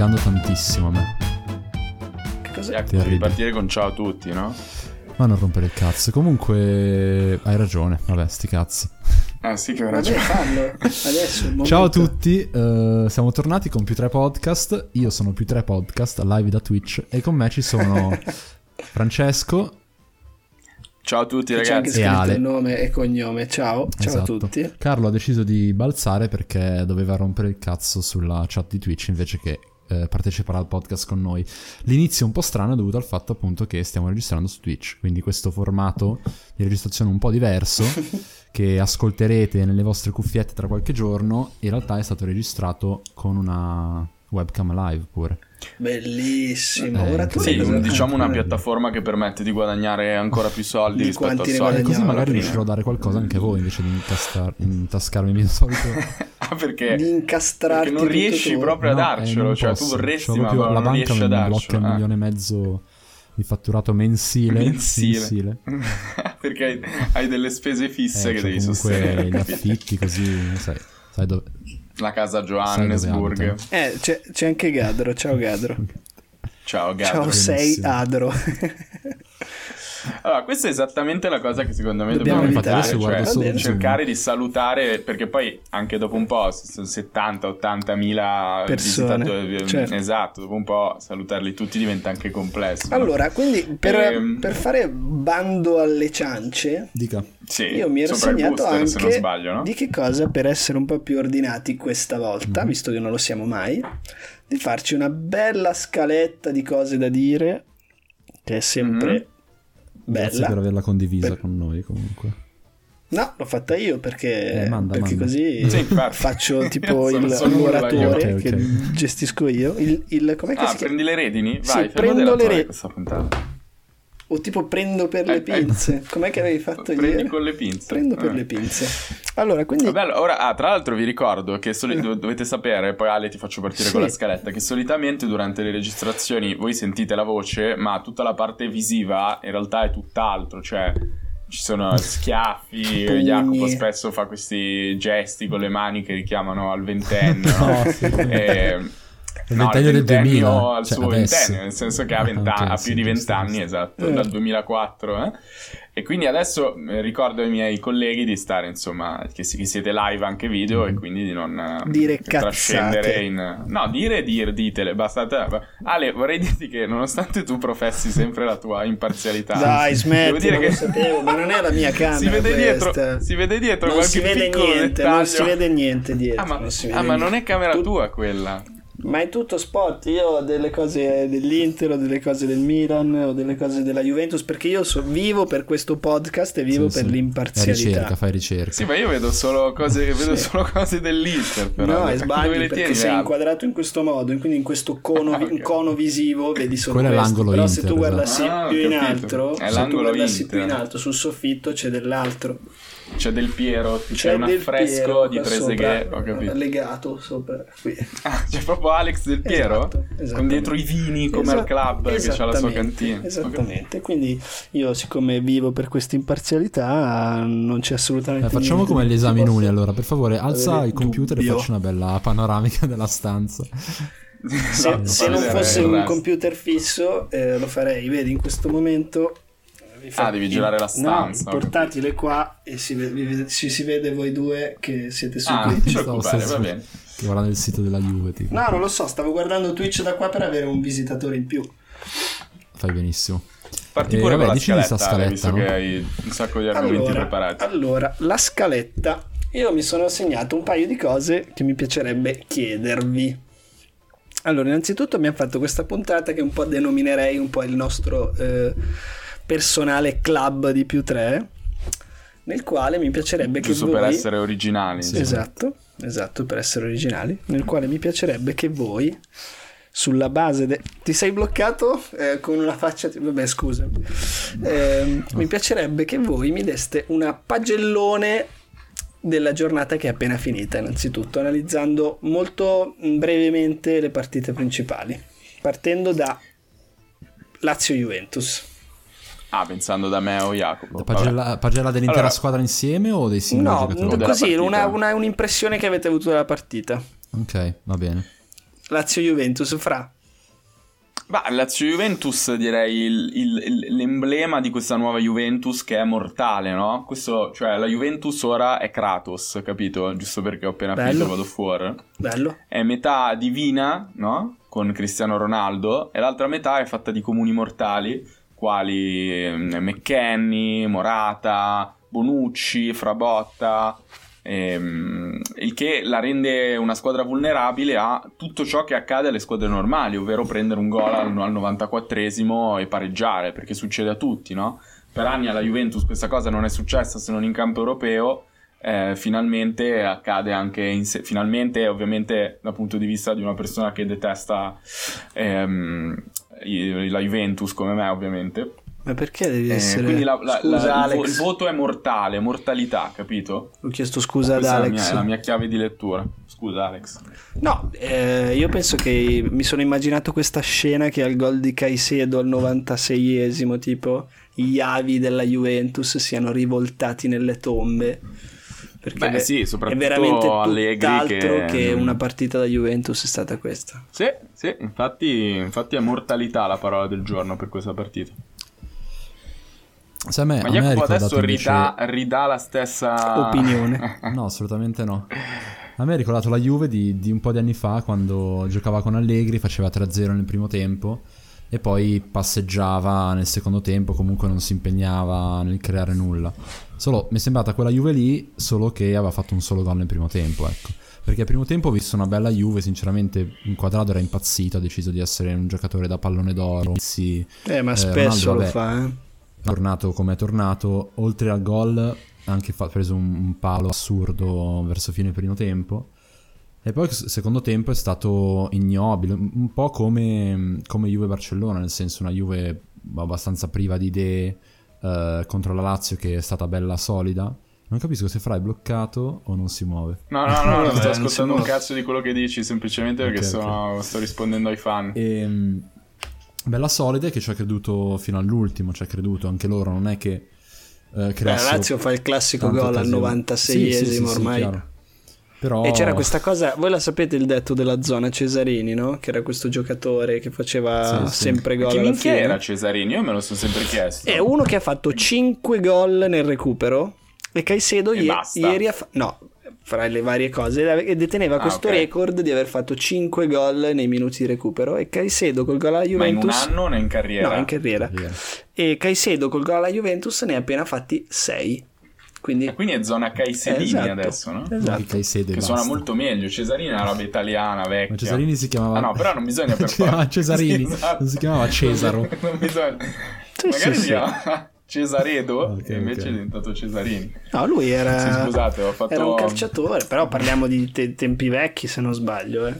laggando tantissimo a me. Che cosa? Ecco, Terribile. ripartire con ciao a tutti, no? Ma non rompere il cazzo. Comunque, hai ragione. Vabbè, sti cazzi. Ah sì che ho Vabbè, ragione. fallo. Adesso Ciao a tutti, eh, siamo tornati con più 3 podcast. Io sono più 3 podcast live da Twitch e con me ci sono Francesco. Ciao a tutti C'è anche ragazzi. E scritto Ale. il nome e cognome. Ciao, ciao Esatto. a tutti. Carlo ha deciso di balzare perché doveva rompere il cazzo sulla chat di Twitch invece che eh, partecipare al podcast con noi. L'inizio è un po' strano è dovuto al fatto appunto che stiamo registrando su Twitch, quindi questo formato di registrazione un po' diverso che ascolterete nelle vostre cuffiette tra qualche giorno, in realtà è stato registrato con una webcam live pure. Bellissimo. Eh, Ora tu Sì, diciamo una piattaforma che permette di guadagnare ancora più soldi Di rispetto al solito. E così magari riuscirò a dare qualcosa anche a voi invece di incastar- intascarmi il mio solito... Ah, perché? di incastrarti Perché non riesci proprio a No, eh, darcelo, cioè posso. tu vorresti C'ho ma proprio- non la banca mi blocca darcelo. un eh. milione e mezzo di fatturato mensile. Mensile. perché hai, hai delle spese fisse Eh, che c'ho devi comunque sostenere. gli affitti così, sai, sai dove... La casa Johannesburg. Eh, c'è, c'è anche Gadro. Ciao Gadro. Ciao Gabri. Ciao, sei. Adro. Allora, questa è esattamente la cosa che secondo me Dobbiamo dobbiamo, evitare. Adesso cioè Zoom. cercare di salutare, perché poi anche dopo un po', se sono 70-80 mila Persone, visitatori, certo. esatto, dopo un po' salutarli tutti diventa anche complesso. no? Allora, quindi per, Ehm. per fare bando alle ciance, Dica. sì, io mi ero segnato booster, se non anche sbaglio, no? di che cosa per essere un po' più ordinati questa volta, visto che non lo siamo mai, di farci una bella scaletta di cose da dire, che è sempre Mhm. Grazie bella. per averla condivisa Per- con noi comunque. No, l'ho fatta io perché, Eh, manda, perché manda. così Sì, faccio tipo Sono il solo l'oratore io. Ok, ok. che gestisco io. Il, il- com'è che Ah, si chiama? prendi le redini? Sì, Vai, fai prendo le moderatore re- questa puntata. O tipo prendo per le Eh, eh. pinze. Com'è che avevi fatto Prendi ieri? con le pinze. Prendo per Eh. le pinze. Allora, quindi Vabbè, ora, ah, tra l'altro vi ricordo che soli- dov- dovete sapere, poi Ale ti faccio partire Sì. con la scaletta, che solitamente durante le registrazioni voi sentite la voce, ma tutta la parte visiva in realtà è tutt'altro, cioè ci sono schiaffi, Pugni. Jacopo spesso fa questi gesti con le mani che richiamano al ventennio, no? No, sì. E- Il no, ventennio del 2000, al cioè suo adesso. ventennio, nel senso che ha, Ah, 20 ok, ha più di vent'anni, esatto, Eh. dal 2004, eh? E quindi adesso eh, ricordo ai miei colleghi di stare, insomma, che, si- che siete live anche video Mm-hmm. e quindi di non eh, Dire trascendere in... No, dire e dire, ditele, basta te. Ale, vorrei dirti che nonostante tu professi sempre la tua imparzialità... Dai, devo smetti, dire non che lo sapevo, ma non è la mia camera si vede dietro, si vede dietro non qualche si vede piccolo niente, dettaglio. non si vede niente dietro. Ah, ma, non, ah, ma non è camera Tu- tua quella. Ma è tutto spot. Io ho delle cose dell'Inter, ho delle cose del Milan, ho delle cose della Juventus. Perché io so- vivo per questo podcast e vivo Sì, per sì. Fai l'imparzialità. ricerca, fai ricerca. Sì, ma io vedo solo cose, vedo Sì. solo cose dell'Inter. Però. No, è sbagli le perché tieni sei altre? inquadrato in questo modo, quindi in questo cono, Ah, ok. cono visivo vedi solo Quello è questo. l'angolo Però se Inter, tu guardassi esatto. Ah, più in capito. alto, È se tu guardassi Inter. più in alto sul soffitto c'è dell'altro. C'è del Piero, c'è, C'è un affresco Piero di Trezeguet, sopra, ho capito. legato sopra qui. Ah, c'è proprio Alex del Piero? Esatto, Con dietro i vini come al club che c'ha la sua cantina. Esattamente, quindi io siccome vivo per questa imparzialità non c'è assolutamente Eh, facciamo come gli esami Nuni allora, per favore, alza il computer dubbio. e facci una bella panoramica della stanza. Se, Esatto, se non fosse un computer fisso eh, lo farei, vedi in questo momento Ah, devi girare la stanza, No, ho portatele qua e si, vede- ci si vede voi due che siete su Ah, non Twitch. Preoccupare, va bene. Che guarda nel sito della Juve, tipo. No, non lo so, stavo guardando Twitch da qua per avere un visitatore in più. Fai benissimo. Parti Eh, pure vabbè, con la dici di scaletta, sta scaletta, visto no? che hai un sacco di argomenti Allora, preparati. allora, la scaletta. Io mi sono segnato un paio di cose che mi piacerebbe chiedervi. Allora, innanzitutto abbiamo fatto questa puntata che un po' denominerei un po' il nostro eh, personale club di più tre, nel quale mi piacerebbe Giusto che per voi... essere originali. insomma. Esatto, esatto, per essere originali, nel quale mi piacerebbe che voi, sulla base... de- Ti sei bloccato eh, con una faccia... Vabbè, scusa. Ehm, mi piacerebbe che voi mi deste una pagellone della giornata che è appena finita, innanzitutto, analizzando molto brevemente le partite principali, partendo da Lazio-Juventus. Ah, pensando da me o Jacopo. Pagella, pagella dell'intera Allora- squadra insieme o dei singoli No, giocatori? così, una, una- un'impressione che avete avuto della partita. Ok, va bene. Lazio-Juventus, fra. Bah, Lazio Juventus direi il, il, l'emblema di questa nuova Juventus che è mortale, no? Questo, cioè la Juventus ora è Kratos, capito? Giusto perché ho appena Bello. finito vado fuori. Bello. È metà divina, no? Con Cristiano Ronaldo e l'altra metà è fatta di comuni mortali quali eh, McKenny, Morata, Bonucci, Frabotta, ehm, il che la rende una squadra vulnerabile a tutto ciò che accade alle squadre normali, ovvero prendere un gol al, al 94esimo e pareggiare, perché succede a tutti, no? Per anni alla Juventus questa cosa non è successa se non in campo europeo, eh, finalmente accade anche in se- finalmente ovviamente dal punto di vista di una persona che detesta ehm, la Juventus come me ovviamente Ma perché devi Eh, essere... quindi la- la- Scusa la- il, Alex, il voto è mortale mortalità capito? ho chiesto scusa ad Questa è la Alex. mia, è la mia chiave di lettura scusa Alex No, eh, io penso che mi sono immaginato questa scena che al gol di Caicedo al 96esimo, tipo gli avi della Juventus siano rivoltati nelle tombe. Perché Beh, sì, è soprattutto veramente Allegri tutt'altro che- che... una partita da Juventus è stata questa. sì, sì infatti, infatti è mortalità la parola del giorno per questa partita Se a me, ma a me ha Jacopo ricordato adesso invece... ridà, ridà la stessa Opinione. No, assolutamente no. A me ha ricordato la Juve di, di un po' di anni fa quando giocava con Allegri, faceva 3-0 nel primo tempo e poi passeggiava nel secondo tempo, comunque non si impegnava nel creare nulla. Solo mi è sembrata quella Juve lì, solo che aveva fatto un solo gol nel primo tempo, ecco. Perché al primo tempo ho visto una bella Juve, sinceramente inquadrato era impazzito, ha deciso di essere un giocatore da pallone d'oro. Sì, Eh, ma Eh, spesso Ronaldo, lo vabbè. fa, eh. tornato come è tornato, oltre al gol ha anche fa- preso un, un palo assurdo verso fine primo tempo. E poi il secondo tempo è stato ignobile, un un po' come, come Juve-Barcellona, nel senso una Juve abbastanza priva di idee eh, contro la Lazio che è stata bella solida. Non capisco se Fra è bloccato o non si muove. no no no, non sto ascoltando un cazzo di quello che dici semplicemente perché Ok, sono- sto rispondendo ai fan E, mm, bella solida e che ci ha creduto fino all'ultimo, ci ha creduto anche loro, non è che eh, Beh, Lazio fa il classico gol al occasioni. 96esimo Sì, sì, sì, sì, ormai. Però... E c'era questa cosa, voi la sapete il detto della zona Cesarini, no? Che era questo giocatore che faceva Sì, sì. sempre Ma gol chi minchia era Cesarini? Io me lo sono sempre chiesto È uno che ha fatto 5 gol nel recupero e Caicedo E basta. ieri ha fatto... No, fra le varie cose, e deteneva Ah, questo ok. record di aver fatto 5 gol nei minuti di recupero e Caicedo col gol alla Ma in un Juventus... anno o in carriera? No, in carriera. Via. E Caicedo col gol alla Juventus ne ha appena fatti 6. Quindi... E quindi è zona Caisedini Esatto. adesso, no? Esatto. Che Caicedo e Che suona basta. molto meglio. Cesarini è una roba italiana vecchia. Ma Cesarini si chiamava... Ah no, però non bisogna per forza- Cesarini, Sì, esatto. non si chiamava Cesaro. non bisogna. Sì, Magari sì, si sì. chiama Cesaredo Ok, e invece ok. è diventato Cesarini. No, lui era... Sì, scusate, ho fatto- Era un calciatore, però parliamo di te- tempi vecchi se non sbaglio. Eh.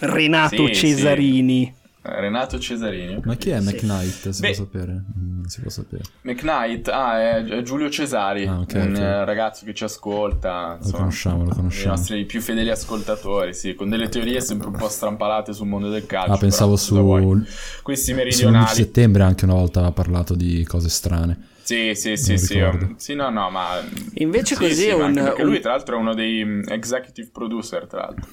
Renato Sì, Cesarini. Eh, Renato Cesarini. Ma chi è Sì. McKnight? Si Beh. può sapere? Mm, si può sapere. McKnight, ah, è Giulio Cesari, Ah, ok, un ok. eh, ragazzo che ci ascolta. Lo insomma, conosciamo, lo I conosciamo. nostri più fedeli ascoltatori, sì, con delle teorie sempre un po' strampalate sul mondo del calcio. Ah, pensavo su... Questi Su 11 meridionali. settembre anche una volta ha parlato di cose strane. Sì, sì, sì, Non sì, ricordo. um, sì, no, no, ma... Invece sì, così sì, è un- lui tra l'altro è uno dei mm, executive producer, tra l'altro,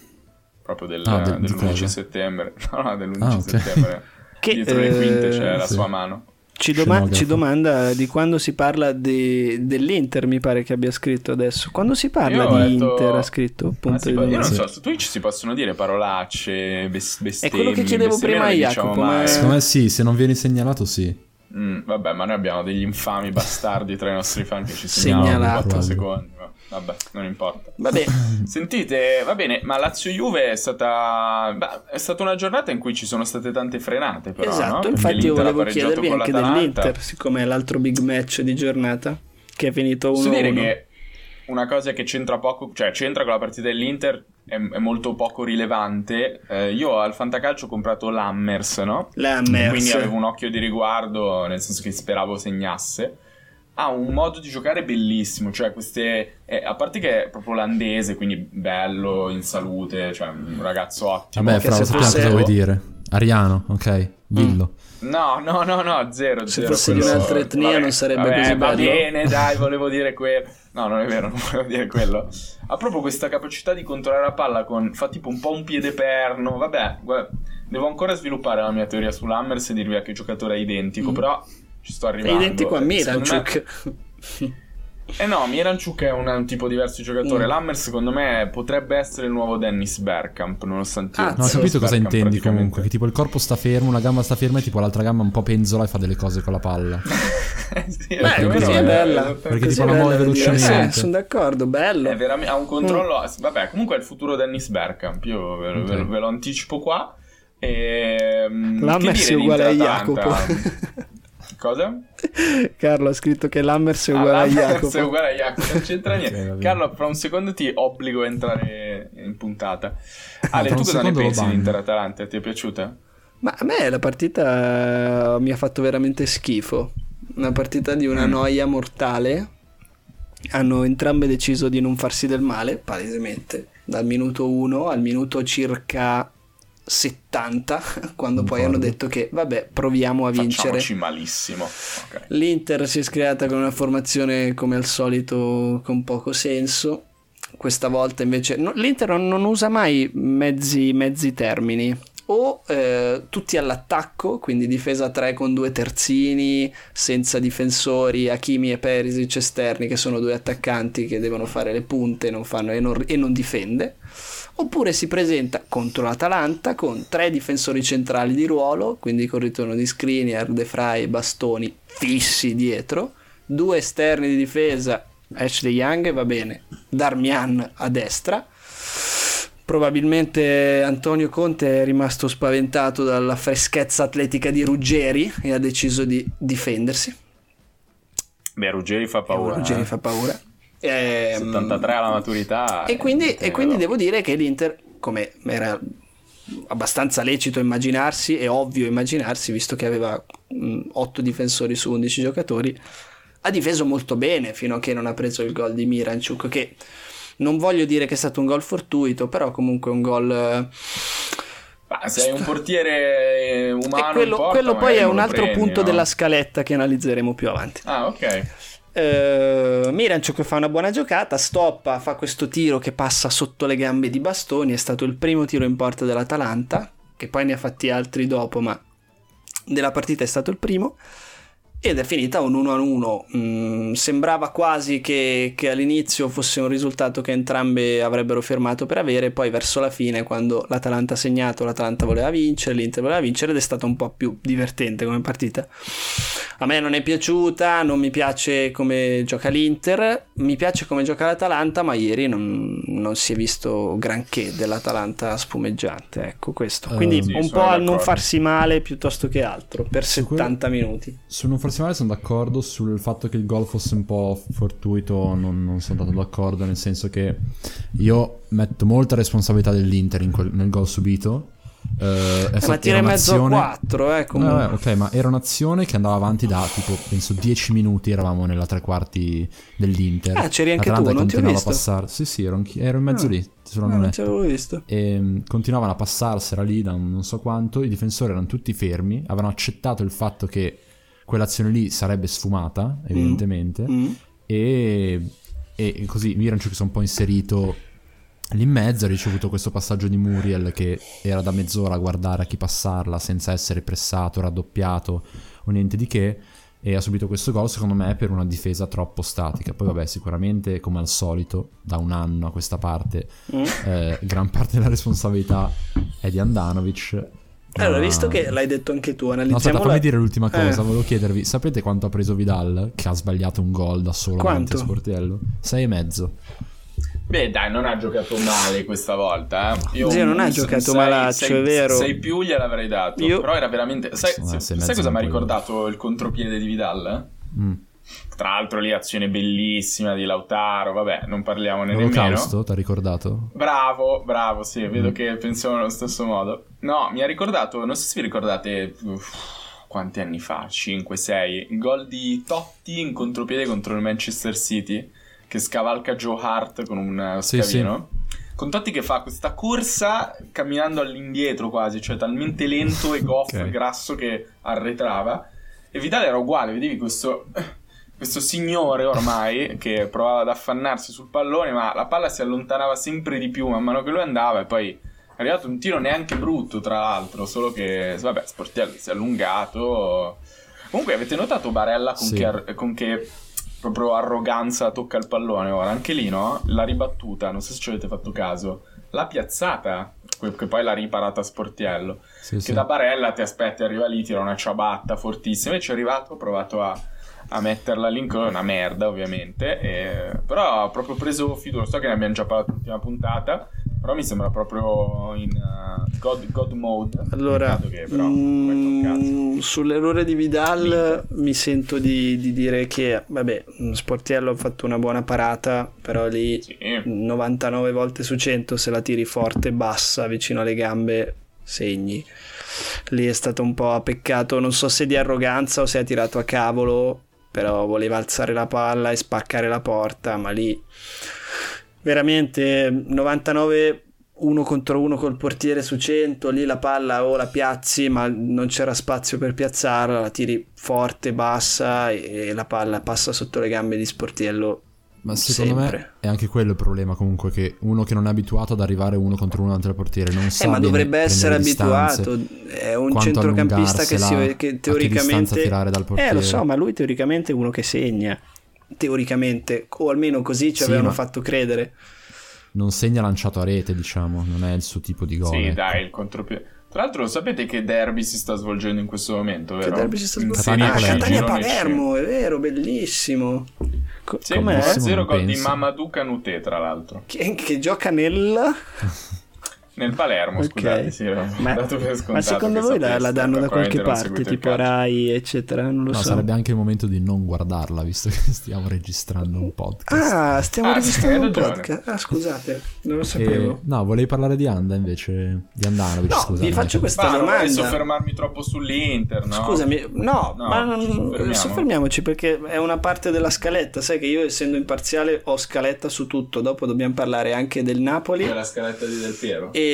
proprio del, Ah, del- di dell'11 cosa? settembre. No, no, dell'11 Ah, ok. settembre. Che, Dietro le quinte c'è eh, la sì. sua mano. Ci, doma- ci domanda di quando si parla di- dell'Inter, mi pare che abbia scritto adesso. Quando si parla di letto- Inter, ha scritto? Ah, Punto sì, di io non so, su Twitch si possono dire parolacce, bes- bestemmie. quello che chiedevo prima a diciamo Jacopo, ma- mai. Secondo me sì, se non vieni segnalato sì. Mm, vabbè, ma noi abbiamo degli infami bastardi tra i nostri fan che ci segnalano Segnalato. 4 secondi. ma Vabbè, non importa. Vabbè, Sentite, va bene, ma Lazio-Juve è stata... beh, è stata una giornata in cui ci sono state tante frenate, però, no? esatto. Perché Infatti, io volevo chiedervi anche dell'Inter, siccome è l'altro big match di giornata, che è finito 1-1. Posso dire che una cosa che c'entra poco, cioè c'entra con la partita dell'Inter, è, è molto poco rilevante. Eh, io al Fantacalcio ho comprato l'Hammers, no? L'Hammers. Quindi avevo un occhio di riguardo, nel senso che speravo segnasse. Ha un modo di giocare bellissimo, cioè queste... eh, a parte che è proprio olandese, quindi bello, in salute, cioè un ragazzo ottimo. Vabbè, Che Fra, se sappiamo fosse- cosa vuoi dire. Ariano, ok, dillo. No, no, no, no, zero. Se zero, fosse di un'altra etnia vabbè, non sarebbe vabbè, così va bello. bene, dai, volevo dire quello. No, non è vero, non volevo dire quello. Ha proprio questa capacità di controllare la palla con... Fa tipo un po' un piede perno. Vabbè, guarda, devo ancora sviluppare la mia teoria sull'Hammers e dirvi a che giocatore è identico, Mm. però ci sto È arrivando. identico a Secondo me- Miranchuk. Eh no, Miranchuk è un, un tipo diverso di giocatore. Mm. L'Hammer secondo me potrebbe essere il nuovo Dennis Bergkamp, nonostante... Ah, No, ho capito cosa Bergkamp intendi comunque. Che tipo il corpo sta fermo, una gamba sta ferma e tipo l'altra gamba un po' penzola e fa delle cose con la palla. sì, Beh, o così è bella. Perché Così tipo è la bella muove velocemente. Sì, sono d'accordo, bello. È veramente, ha un controllo. Vabbè, comunque è il futuro Dennis Bergkamp. Io ve, lo- ve ve lo anticipo qua. E, mm, che L'Hammers è uguale a? Jacopo. Cosa? Carlo ha scritto che l'Hammers è Ah, uguale a l'Hammers Jacopo. è uguale a Jacopo, non c'entra niente. Carlo, fra un secondo ti obbligo a entrare in puntata. Ah, Ale, tu cosa ne pensi di. Inter-Atalanta? Ti è piaciuta? Ma a me la partita mi ha fatto veramente schifo. Una partita di una Mm. noia mortale. Hanno entrambe deciso di non farsi del male, palesemente, dal minuto 1 al minuto circa 70, quando poi hanno detto che vabbè, proviamo a vincere. Facciamoci malissimo. Ok. L'Inter si è screata con una formazione come al solito con poco senso. Questa volta invece no, l'Inter non, non usa mai mezzi, mezzi termini. O eh, tutti all'attacco, quindi difesa 3 con due terzini, senza difensori, Hakimi e Perisic esterni, che sono due attaccanti che devono fare le punte non fanno, e, non, e non difende. Oppure si presenta contro l'Atalanta con tre difensori centrali di ruolo, quindi con ritorno di Skriniar, De Frey e Bastoni fissi dietro, due esterni di difesa, Ashley Young va bene, Darmian a destra. Probabilmente Antonio Conte è rimasto spaventato dalla freschezza atletica di Ruggeri e ha deciso di difendersi. Beh, Ruggeri fa paura. Ruggeri eh. fa paura. Ehm, 73 alla maturità. e quindi, eh, e quindi no. devo dire che l'Inter, come era abbastanza lecito immaginarsi, è ovvio immaginarsi, visto che aveva 8 difensori su 11 giocatori, ha difeso molto bene fino a che non ha preso il gol di Miranchuk, che non voglio dire che è stato un gol fortuito, però comunque un gol... eh, Ma sei un portiere umano e quello, porta, quello poi è un altro prendi, punto no? della scaletta che analizzeremo più avanti. Ah, ok. Uh, Miranchuk fa una buona giocata, stoppa, fa questo tiro che passa sotto le gambe di Bastoni, è stato il primo tiro in porta dell'Atalanta, che poi ne ha fatti altri dopo, ma della partita è stato il primo. Ed è finita un 1-1. Mm, sembrava quasi che, che all'inizio fosse un risultato che entrambe avrebbero firmato per avere, poi verso la fine, quando l'Atalanta ha segnato, l'Atalanta voleva vincere, l'Inter voleva vincere ed è stata un po' più divertente come partita. A me non è piaciuta, non mi piace come gioca l'Inter, mi piace come gioca l'Atalanta, ma ieri non, non si è visto granché dell'Atalanta spumeggiante, ecco questo. Quindi Eh, sì, un po' al non farsi male piuttosto che altro, per Su quello- 70 minuti. Sul non farsi male sono d'accordo, sul fatto che il gol fosse un po' fortuito non, non sono tanto d'accordo, nel senso che io metto molta responsabilità dell'Inter in quel- nel gol subito. Eh, è Eh, ma tira era in mezzo a un'azione- 4, eh, comunque. Eh, ok, ma era un'azione che andava avanti da tipo, penso 10 minuti, eravamo nella tre quarti dell'Inter. Ah, c'eri anche L'Atalanta tu, non ti ho continuava visto. a passare. Sì, sì, ero, anch'io- ero in mezzo Ah. lì, solo Ah, non non ci avevo visto. E mm, continuavano a passarsela lì da non so quanto, i difensori erano tutti fermi, avevano accettato il fatto che quell'azione lì sarebbe sfumata, evidentemente, Mm. e, e così Miranchuk si è un po' inserito lì in mezzo, ha ricevuto questo passaggio di Muriel che era da mezz'ora a guardare a chi passarla senza essere pressato, raddoppiato o niente di che, e ha subito questo gol secondo me per una difesa troppo statica. Poi vabbè, sicuramente come al solito, da un anno a questa parte, Mm. eh, gran parte della responsabilità è di Andanovic. Allora, visto che l'hai detto anche tu, No, aspetta, analizziamo fammi dire l'ultima cosa. Eh. Volevo chiedervi: sapete quanto ha preso Vidal? Che ha sbagliato un gol da solo Quanto? a Sportiello? Sei e mezzo. Beh, dai, non ha giocato male questa volta. Eh. Io Zio, non ha giocato sei- malaccio, sei- è vero. Sei più gliel'avrei dato. Io- Però era veramente. Sai, me sai- cosa mi ha ricordato il contropiede di Vidal? Mm. Tra l'altro, lì azione bellissima di Lautaro. Vabbè, non parliamone nemmeno. L'olocausto, ti ha ricordato? Bravo, bravo, sì, vedo Mm. che pensavo nello stesso modo. No, mi ha ricordato, non so se vi ricordate uff, quanti anni fa, 5, 6, il gol di Totti in contropiede contro il Manchester City che scavalca Joe Hart con un eh, Sì, scavino. con Totti che fa questa corsa camminando all'indietro quasi, cioè talmente lento e goff, okay. grasso che arretrava. E Vidal era uguale, vedevi questo, questo signore ormai che provava ad affannarsi sul pallone, ma la palla si allontanava sempre di più man mano che lui andava e poi è arrivato un tiro neanche brutto, tra l'altro, solo che, vabbè, Sportiello si è allungato. Comunque avete notato Barella con, sì. che, con che proprio arroganza tocca il pallone ora? Anche lì, no? La ribattuta, non so se ci avete fatto caso. La piazzata, che poi l'ha riparata Sportiello. Sì, che sì. da Barella ti aspetti, arriva lì, tira una ciabatta fortissima. Invece è arrivato, ho provato a, a metterla lì, è una merda ovviamente. E... Però ho proprio preso fiducia, so che ne abbiamo già parlato l'ultima puntata però mi sembra proprio in uh, God, God, mode. Allora, che, però, mm, sull'errore di Vidal Link. mi sento di, di, dire che, vabbè, Sportiello ha fatto una buona parata, però lì sì. 99 volte su 100 se la tiri forte, bassa, vicino alle gambe, segni. Lì è stato un po' a peccato, non so se di arroganza o se ha tirato a cavolo, però voleva alzare la palla e spaccare la porta, ma lì veramente 99 uno contro uno col portiere su 100, lì la palla o la piazzi ma non c'era spazio per piazzarla, la tiri forte, bassa e la palla passa sotto le gambe di Sportiello ma secondo Sempre. me è anche quello il problema comunque che uno che non è abituato ad arrivare uno contro uno davanti al portiere non sa eh, ma dovrebbe essere abituato è un centrocampista che, si, che teoricamente tirare dal portiere. eh lo so ma lui teoricamente è uno che segna teoricamente o almeno così ci sì, avevano ma... fatto credere non segna lanciato a rete, diciamo, non è il suo tipo di gol. Sì, ecco. dai, il contropiede. Tra l'altro, sapete che derby si sta svolgendo in questo momto, vero? Che derby si sta svolgendo? Ah, Catania Palermo, è vero, bellissimo. Co- sì, com'è? 0 gol di Mamadou Canute, tra l'altro. Che, che gioca nel Nel Palermo, okay. scusate, sì, ma, ma secondo voi la, la, danno da qualche parte, tipo Rai, eccetera? Non lo no, so. sarebbe anche il momento di non guardarla, visto che stiamo registrando un podcast. Ah, stiamo ah, registrando un podcast. Ah, scusate, non lo sapevo. E, no, volevi parlare di Anda invece, di Andanovic, no, scusami. vi faccio questa ma domanda. Non soffermarmi troppo sull'Inter, no? Scusami, no, no ma non, soffermiamo. soffermiamoci perché è una parte della scaletta. Sai che io, essendo imparziale, ho scaletta su tutto. Dopo dobbiamo parlare anche del Napoli. la scaletta di Del Piero. E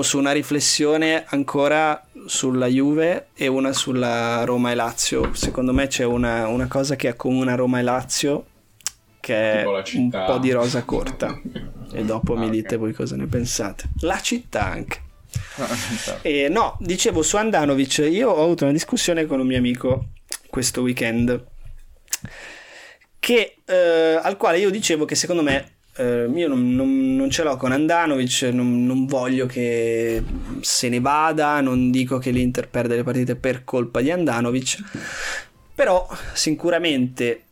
su una riflessione ancora sulla Juve e una sulla Roma e Lazio. Secondo me c'è una, una cosa che accomuna Roma e Lazio che è un po' di rosa corta. e dopo ah, mi dite okay. voi cosa ne pensate. La città anche. e no, dicevo su Andanovic, io ho avuto una discussione con un mio amico questo weekend che, eh, al quale io dicevo che secondo me Uh, io non, non, non, ce l'ho con Andanovic, non, non, voglio che se ne vada, non dico che l'Inter perde le partite per colpa di Andanovic, però sicuramente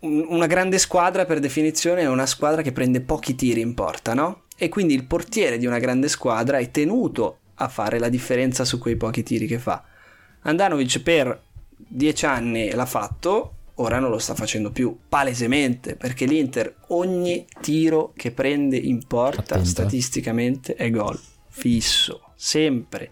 una grande squadra per definizione è una squadra che prende pochi tiri in porta, no? E quindi il portiere di una grande squadra è tenuto a fare la differenza su quei pochi tiri che fa. Andanovic per dieci anni l'ha fatto, ora non lo sta facendo più palesemente perché l'Inter ogni tiro che prende in porta Attenta. statisticamente è gol fisso sempre.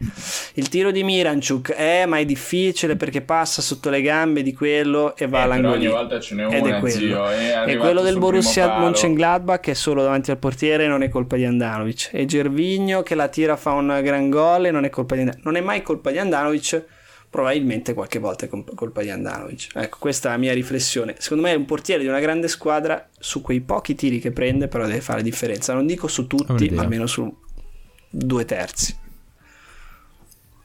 Il tiro di Miranchuk è ma è difficile perché passa sotto le gambe di quello e va eh, all'angolino. ogni volta ce n'è ed una, è quello. zio, è e quello del Borussia Mönchengladbach è solo davanti al portiere non è colpa di Andanovic. E Gervigno che la tira fa un gran gol e non è colpa di Andanovic. Non è mai colpa di Andanovic probabilmente qualche volta è colpa di Andanovic. Ecco, questa è la mia riflessione. Secondo me è un portiere di una grande squadra su quei pochi tiri che prende, però deve fare la differenza. Non dico su tutti, ma almeno su due terzi.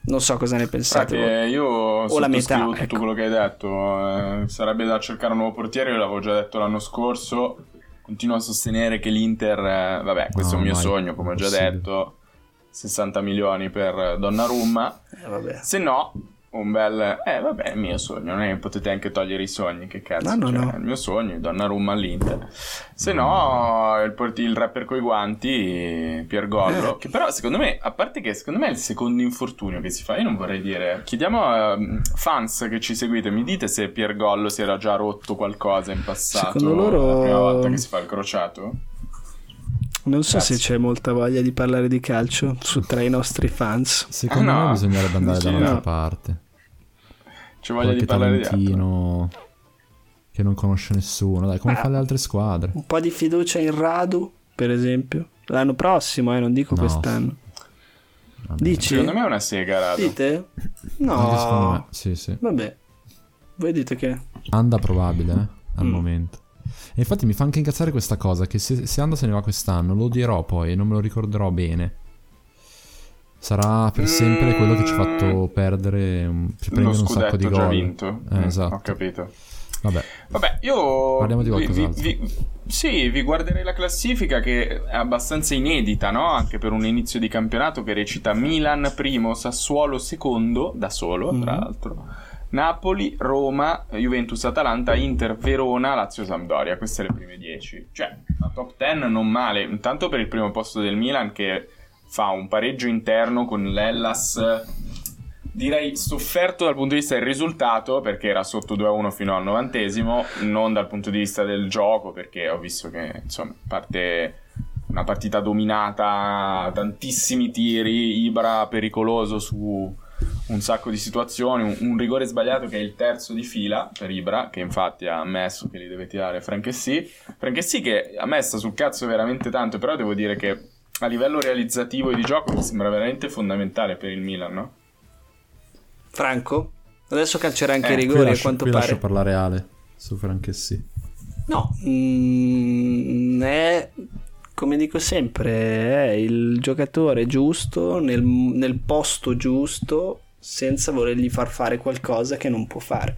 Non so cosa ne pensate. Infatti, io o la metà, tutto ecco. quello che hai detto. Eh, sarebbe da cercare un nuovo portiere, io l'avevo già detto l'anno scorso. Continuo a sostenere che l'Inter, eh, vabbè, questo no, è un mio sogno, come ho già detto. 60 milioni per Donnarumma. Eh, Se no, un bel... Eh vabbè, è il mio sogno, non è che potete anche togliere i sogni, che cazzo. No, no, cioè, no. È il mio sogno, Donnarumma all'Inter. Se no, il, porti, il rapper coi guanti, Piergollo, eh. che però secondo me, a parte che secondo me è il secondo infortunio che si fa, io non vorrei dire... Chiediamo a um, fans che ci seguite, mi dite se Piergollo si era già rotto qualcosa in passato, secondo loro... la prima volta che si fa il crociato? Non so Grazie. se c'è molta voglia di parlare di calcio su, tra i nostri fans. Secondo ah, no. me bisognerebbe andare da un'altra no. parte. C'è voglia di parlare talentino di che non conosce nessuno, dai, come ah, fa le altre squadre. Un po' di fiducia in Radu, per esempio. L'anno prossimo, eh, non dico No. quest'anno. Vabbè. Dici? Secondo me è una sega, Rado. Dite? Anche secondo me, No. sì, sì. Vabbè. Voi dite che... Anda probabile, eh, al Mm. momento. E infatti mi fa anche incazzare questa cosa, che se, se Anda se ne va quest'anno, lo odierò poi e non me lo ricorderò bene. Sarà per sempre quello che ci ha fatto perdere, un- ci prendere un sacco scudetto di già gol. vinto. Eh, Mm, esatto. Ho capito. Vabbè, Vabbè, io. Parliamo di qualcos'altro. vi- vi- sì, vi guarderei la classifica che è abbastanza inedita, no? Anche per un inizio di campionato che recita Milan primo, Sassuolo secondo, da solo, tra Mhm. l'altro. Napoli, Roma, Juventus, Atalanta, Inter, Verona, Lazio, Sampdoria. Queste le prime 10. Cioè, la top 10 non male. Intanto per il primo posto del Milan che fa un pareggio interno con l'Ellas direi sofferto dal punto di vista del risultato perché era sotto 2-1 fino al novantesimo, non dal punto di vista del gioco perché ho visto che insomma parte una partita dominata, tantissimi tiri, Ibra pericoloso su un sacco di situazioni, un, un rigore sbagliato che è il terzo di fila per Ibra, che infatti ha ammesso che li deve tirare Franchessì. Franchessì che ha messo sul cazzo veramente tanto, però devo dire che a livello realizzativo e di gioco mi sembra veramente fondamentale per il Milan, no? Franco? Adesso calcerà anche Eh, i rigori a lascio, quanto qui pare. lascio parlare Ale su Franchessì. No, mm, è come dico sempre, è il giocatore giusto nel, nel posto giusto senza volergli far fare qualcosa che non può fare.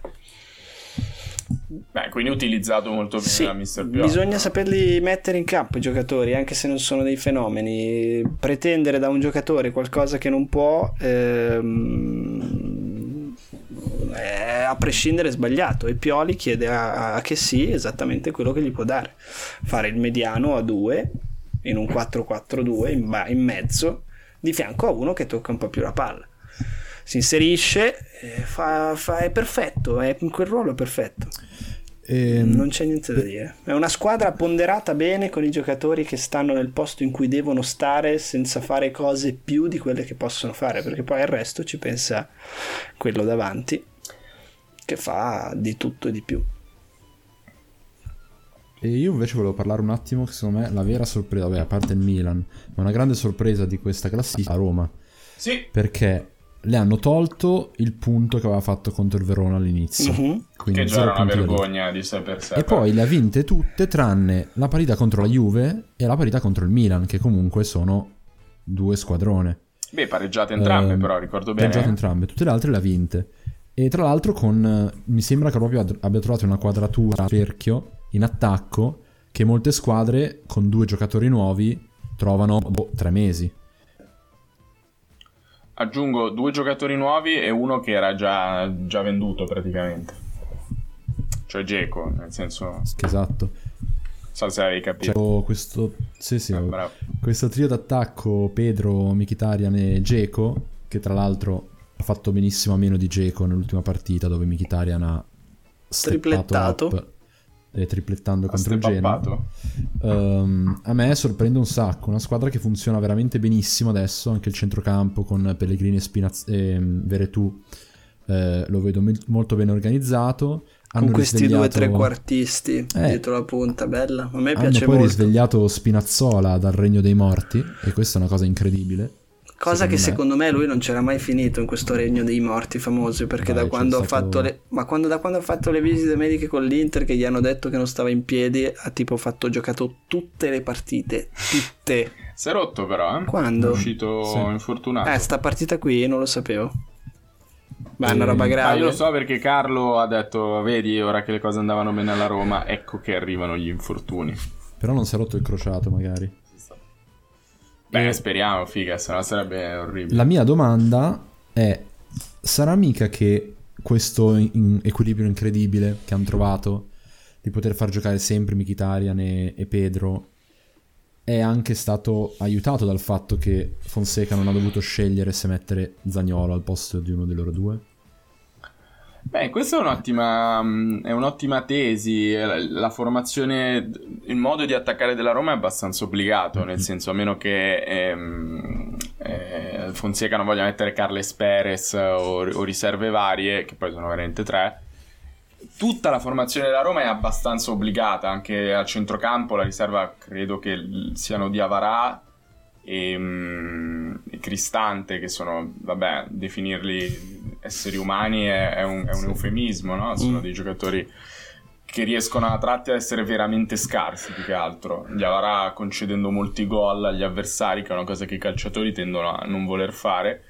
Beh, quindi utilizzato molto bene Sì, da Mr. Piotta. bisogna saperli mettere in campo i giocatori, anche se non sono dei fenomeni. Pretendere da un giocatore qualcosa che non può, ehm, è a prescindere sbagliato. E Pioli chiede a, a che sì esattamente quello che gli può dare: fare il mediano a due in un 4-4-2 in, ba- in mezzo, di fianco a uno che tocca un po' più la palla. Si inserisce, eh, fa, fa- è perfetto, è in quel ruolo è perfetto. Ehm, Non c'è niente da dire. È una squadra ponderata bene con i giocatori che stanno nel posto in cui devono stare senza fare cose più di quelle che possono fare, perché poi il resto ci pensa quello davanti che fa di tutto e di più. E io invece volevo parlare un attimo, che secondo me la vera sorpresa, vabbè, a parte il Milan, ma una grande sorpresa di questa classifica a Roma, Sì, perché le hanno tolto il punto che aveva fatto contro il Verona all'inizio. Mhm. Quindi che già zero era una lì. vergogna di sé per sé. E poi le ha vinte tutte tranne la partita contro la Juve e la partita contro il Milan, che comunque sono due squadrone. Beh, pareggiate entrambe, Ehm, però ricordo bene. Pareggiate entrambe, tutte le altre le ha vinte. E tra l'altro con eh, mi sembra che proprio abbia trovato una quadratura a cerchio in attacco che molte squadre con due giocatori nuovi trovano boh, tre mesi. Aggiungo due giocatori nuovi e uno che era già, già venduto praticamente. Cioè Geco, nel senso, Esatto. so se avevi capito. C'è questo, sì, sì, bravo. questo trio d'attacco Pedro, Mkhitaryan e Geco, che tra l'altro ha fatto benissimo a meno di Geco nell'ultima partita dove Mkhitaryan ha Triplettato. up, eh, triplettando Ha contro il Genoa. Ehm, a me sorprende un sacco, una squadra che funziona veramente benissimo adesso, anche il centrocampo con Pellegrini e, Spinaz- e mm, Veretù eh, lo vedo me- molto ben organizzato. Hanno Con questi due risvegliato- trequartisti Eh. dietro la punta, bella. A me Hanno piace poi molto. risvegliato Spinazzola dal regno dei morti e questa è una cosa incredibile. Cosa che secondo me. secondo me lui non c'era mai finito in questo regno dei morti famosi perché Dai, da quando ha stato- fatto le ma quando, da quando ha fatto le visite mediche con l'Inter che gli hanno detto che non stava in piedi ha tipo fatto giocato tutte le partite tutte Si è rotto però, eh? Quando? È uscito Sì. infortunato. eh sta partita qui non lo sapevo ma è una Eh, roba Ah, grave io lo so perché Carlo ha detto, vedi, ora che le cose andavano bene alla Roma, ecco che arrivano gli infortuni. Però non si è rotto il crociato magari. Beh, speriamo, figa, sennò sarebbe orribile. La mia domanda è, sarà mica che questo in- equilibrio incredibile che hanno trovato di poter far giocare sempre Mkhitaryan e, e Pedro è anche stato aiutato dal fatto che Fonseca non ha dovuto scegliere se mettere Zagnolo al posto di uno dei loro due? Beh, questa è un'ottima, mh, è un'ottima tesi. La, la formazione, il modo di attaccare della Roma è abbastanza obbligato, nel senso, a meno che ehm, eh, Fonseca non voglia mettere Carles Perez o, o riserve varie, che poi sono veramente tre. tutta la formazione della Roma è abbastanza obbligata, anche a centrocampo la riserva credo che siano Diavarà e, um, e Cristante, che sono, vabbè, definirli esseri umani è, è, un, è un, eufemismo, no? Sono mm. dei giocatori che riescono a tratti ad essere veramente scarsi più che altro. Diavarà concedendo molti gol agli avversari, che è una cosa che i calciatori tendono a non voler fare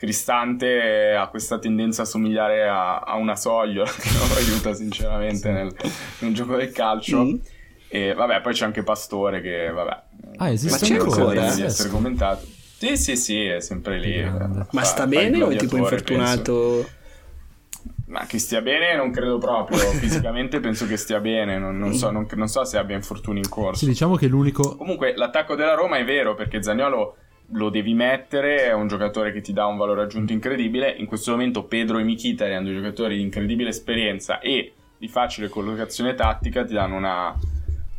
Cristante ha questa tendenza a somigliare a, a una soglia che non aiuta sinceramente sì. nel, nel, gioco del calcio. Mm. E vabbè, poi c'è anche Pastore che, vabbè, ah, esiste ancora di essere commentato. Sì, sì, sì, è sempre lì. Ma fa, sta bene o è tipo infortunato? Penso. Ma che stia bene non credo proprio, fisicamente penso che stia bene, non, non, so, non, non, so, se abbia infortuni in corso. Sì, diciamo che l'unico... Comunque l'attacco della Roma è vero perché Zagnolo lo devi mettere, è un giocatore che ti dà un valore aggiunto incredibile. In questo momento Pedro e Mkhitaryan, due giocatori di incredibile esperienza e di facile collocazione tattica, ti danno una,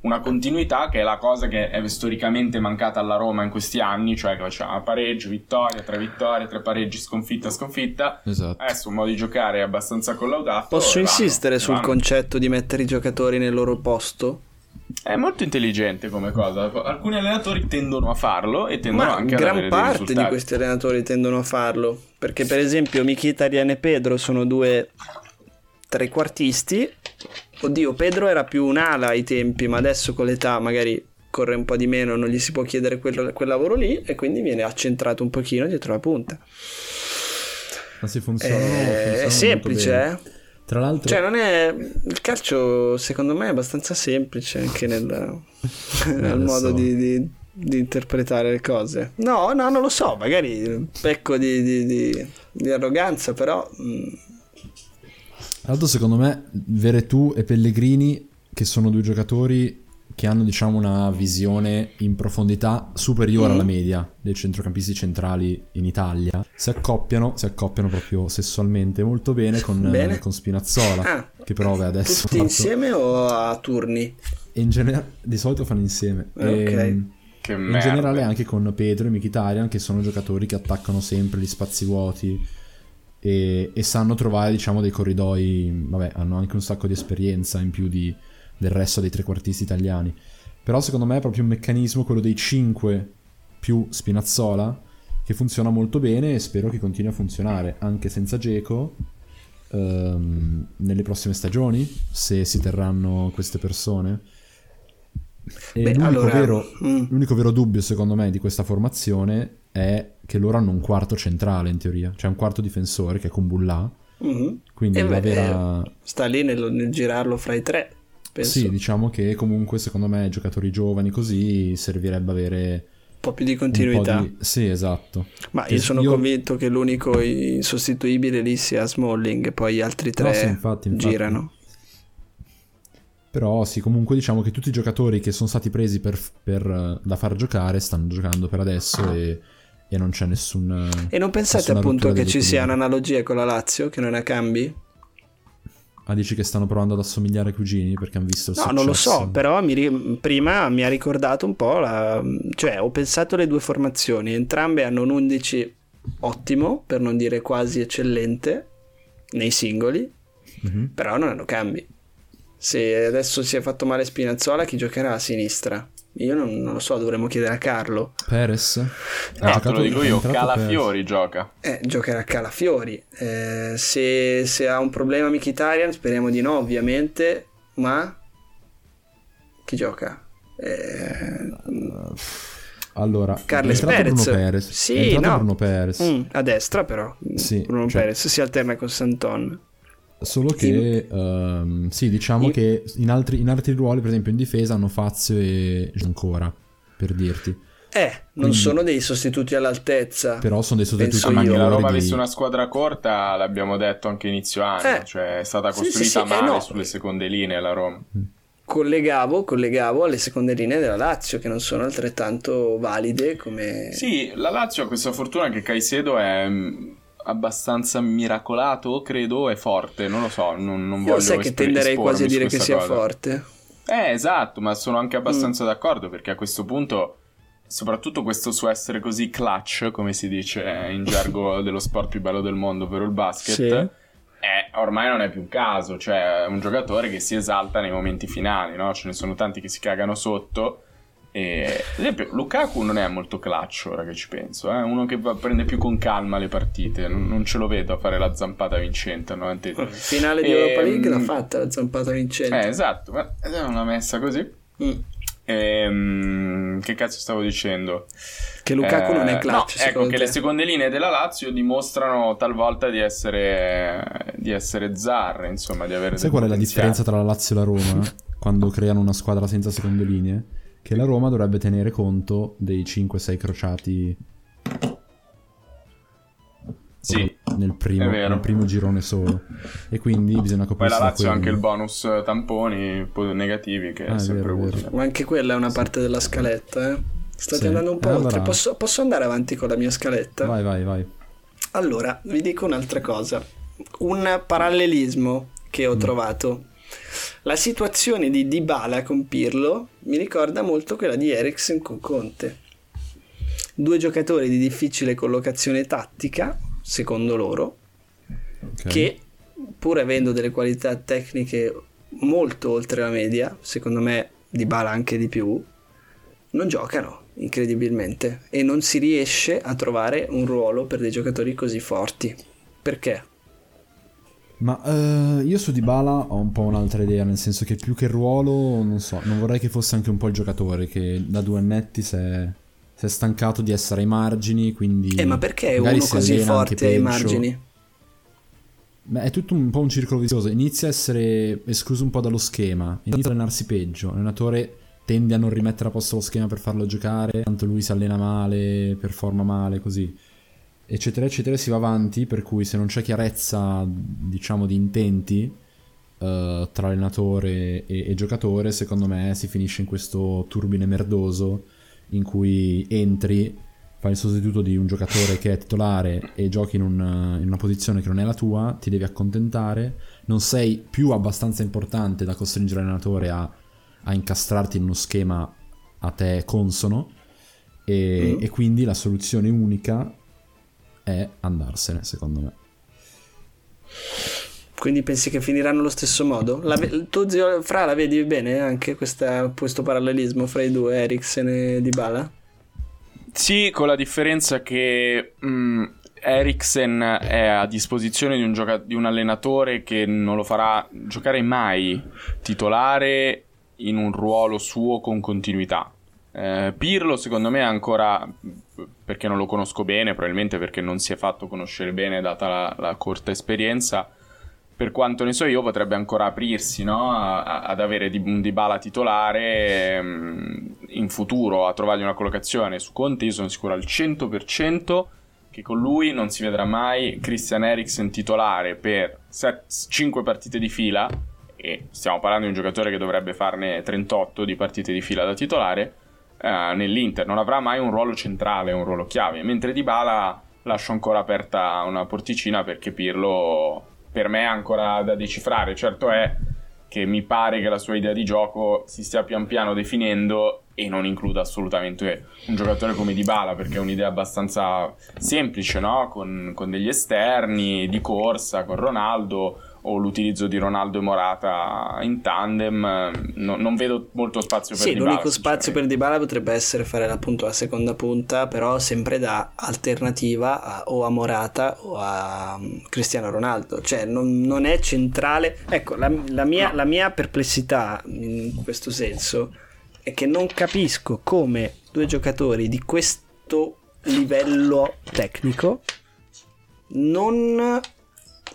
una continuità che è la cosa che è storicamente mancata alla Roma in questi anni, cioè che faceva pareggio, vittoria, tre vittorie, tre pareggi, sconfitta, sconfitta. Esatto. Adesso un modo di giocare è abbastanza collaudato. Posso insistere vanno, sul vanno. concetto di mettere i giocatori nel loro posto? È molto intelligente come cosa. Alcuni allenatori tendono a farlo e tendono Ma anche a gran parte di questi allenatori tendono a farlo. Perché, per esempio, Mkhitaryan e Pedro sono due trequartisti. Oddio, Pedro era più un'ala ai tempi, ma adesso con l'età magari corre un po' di meno, non gli si può chiedere quel, quel lavoro lì e quindi viene accentrato un pochino dietro la punta. Ma si funziona. Eh, è semplice, eh? Tra l'altro... Cioè, non è... Il calcio, secondo me, è abbastanza semplice anche nel, nel modo di, di, di, interpretare le cose. No, no, non lo so, magari pecco di, di, arroganza, però... Mm. Tra l'altro, secondo me, Veretù e Pellegrini, che sono due giocatori che hanno diciamo una visione in profondità superiore mm. alla media dei centrocampisti centrali in Italia si accoppiano, si accoppiano proprio sessualmente molto bene con, bene. con Spinazzola ah, che però vabbè, adesso tutti fatto... insieme o a turni? in generale di solito fanno insieme ah, e, ehm, che in generale anche con Pedro e Mkhitaryan che sono giocatori che attaccano sempre gli spazi vuoti e, e sanno trovare diciamo dei corridoi vabbè hanno anche un sacco di esperienza in più di del resto dei trequartisti italiani. Però secondo me è proprio un meccanismo, quello dei 5 più Spinazzola, che funziona molto bene e spero che continui a funzionare anche senza Geco ehm, nelle prossime stagioni, se si terranno queste persone. E Beh, l'unico, allora... vero, mm. l'unico, vero, dubbio, secondo me, di questa formazione è che loro hanno un quarto centrale, in teoria. Cioè un quarto difensore, che è con Bullà. Mm-hmm. Quindi eh la vera... Sta lì nel, nel girarlo fra i tre. Penso. Sì, diciamo che comunque secondo me giocatori giovani così servirebbe avere un po' più di continuità. Di... Sì, esatto. Ma io sono io... convinto che l'unico insostituibile lì sia Smalling, poi gli altri tre no, sì, infatti, infatti. girano. Però sì, comunque diciamo che tutti i giocatori che sono stati presi per, per, da far giocare stanno giocando per adesso e, e non c'è nessun... E non pensate appunto che ci sia un'analogia con la Lazio, che non ha cambi? Ah, dici che stanno provando ad assomigliare ai cugini perché hanno visto il no, successo? No, non lo so, però mi, prima mi ha ricordato un po' la... Cioè, ho pensato alle due formazioni, entrambe hanno un 11 ottimo, per non dire quasi eccellente, nei singoli, mm-hmm. però non hanno cambi. Se adesso si è fatto male Spinazzola, chi giocherà a sinistra? Io non, non, lo so, dovremmo chiedere a Carlo. Perez? No, te lo dico io, Calafiori Perez. gioca. Eh, giocherà Calafiori. Eh, se, se, ha un problema Mkhitaryan, speriamo di no, ovviamente, ma chi gioca? Eh... Allora, Carles Perez. Bruno Perez. Sì, no. Bruno Perez. Mm, a destra però. Sì, Bruno cioè... Perez si alterna con Santon. Solo che, um, sì, diciamo in... che in altri, in altri, ruoli, per esempio in difesa, hanno Fazio e ancora, per dirti. Eh, non Quindi, sono dei sostituti all'altezza. Però sono dei sostituti Ma che la Roma di... avesse una squadra corta, l'abbiamo detto anche inizio anno, eh, cioè è stata costruita sì, sì, male eh no. sulle seconde linee la Roma. Mm. Collegavo, collegavo alle seconde linee della Lazio che non sono altrettanto valide come... Sì, la Lazio ha questa fortuna che Caicedo è abbastanza miracolato, credo, è forte, non lo so, non, non Io voglio sai che tenderei quasi a dire che sia cosa. forte. Eh, esatto, ma sono anche abbastanza mm. d'accordo perché a questo punto, soprattutto questo suo essere così clutch, come si dice in gergo dello sport più bello del mondo, ovvero il basket, sì. è, ormai non è più un caso, cioè è un giocatore che si esalta nei momenti finali, no? Ce ne sono tanti che si cagano sotto. E, ad esempio, Lukaku non è molto clutch ora che ci penso, è eh? uno che va, prende più con calma le partite, non, non, ce lo vedo a fare la zampata vincente. No? Finale di Europa League l'ha fatta la zampata vincente. Eh, esatto, ma non l'ha messa così. Mm. Ehm, che cazzo stavo dicendo? Che Lukaku eh, non è clutch. No, ecco che le seconde linee della Lazio dimostrano talvolta di essere, di essere zarre, insomma, di avere. Sai qual è la differenza tra la Lazio e la Roma? quando creano una squadra senza seconde linee? Che la Roma dovrebbe tenere conto dei 5-6 crociati sì, nel primo, nel primo, girone solo. E quindi bisogna coprire. Poi la Lazio ha anche il bonus tamponi negativi, che ah, è sempre vero, utile. Ma anche quella è una parte della scaletta, eh? State sì. andando un po' allora... oltre. Posso, posso andare avanti con la mia scaletta? Vai, vai, vai. Allora, vi dico un'altra cosa. Un parallelismo che ho mm. trovato. La situazione di Dybala con Pirlo mi ricorda molto quella di Eriksen con Conte. Due giocatori di difficile collocazione tattica, secondo loro, okay. che pur avendo delle qualità tecniche molto oltre la media, secondo me di Bala anche di più, non giocano incredibilmente e non si riesce a trovare un ruolo per dei giocatori così forti. Perché? Ma uh, io su Dybala ho un po' un'altra idea, nel senso che più che ruolo, non so, non vorrei che fosse anche un po' il giocatore che da due annetti si è si è stancato di essere ai margini, quindi... Eh, ma perché è uno così forte ai margini? Beh, è tutto un po' un circolo vizioso. Inizia a essere escluso un po' dallo schema, inizia a allenarsi peggio. L'allenatore tende a non rimettere a posto lo schema per farlo giocare, tanto lui si allena male, performa male, così. Eccetera, eccetera, si va avanti, per cui se non c'è chiarezza, diciamo, di intenti uh, tra allenatore e, e giocatore, secondo me si finisce in questo turbine merdoso in cui entri, fai il sostituto di un giocatore che è titolare e giochi in, un, in una posizione che non è la tua, ti devi accontentare, non sei più abbastanza importante da costringere l'allenatore a, a incastrarti in uno schema a te consono e, mm. e quindi la soluzione unica è andarsene, secondo me. Quindi pensi che finiranno allo stesso modo? La, tu, zio Fra, la vedi bene anche questa, questo parallelismo fra i due, Eriksen e Dybala? Sì, con la differenza che mh, mm, Eriksen è a disposizione di un, gioca- di un allenatore che non lo farà giocare mai titolare in un ruolo suo con continuità. Eh, Pirlo secondo me ancora perché non lo conosco bene, probabilmente perché non si è fatto conoscere bene data la, la corta esperienza per quanto ne so io, potrebbe ancora aprirsi no? a, ad avere un Dybala titolare um, in futuro, a trovargli una collocazione. Su Conte io sono sicuro al 100% che con lui non si vedrà mai Christian Eriksen titolare per 7, 5 partite di fila, e stiamo parlando di un giocatore che dovrebbe farne 38 di partite di fila da titolare, uh, nell'Inter. Non avrà mai un ruolo centrale, un ruolo chiave, mentre Dybala lascio ancora aperta una porticina perché Pirlo per me è ancora da decifrare. Certo è che mi pare che la sua idea di gioco si stia pian piano definendo e non includa assolutamente un giocatore come Dybala perché è un'idea abbastanza semplice, no? con, con degli esterni, di corsa, con Ronaldo o l'utilizzo di Ronaldo e Morata in tandem, no, non vedo molto spazio per sì, Dybala. Sì, l'unico spazio per Dybala potrebbe essere fare appunto la seconda punta, però sempre da alternativa a, o a Morata o a mm, Cristiano Ronaldo, cioè non, non è centrale. Ecco, la, la, mia, no. la mia perplessità in questo senso è che non capisco come due giocatori di questo livello tecnico non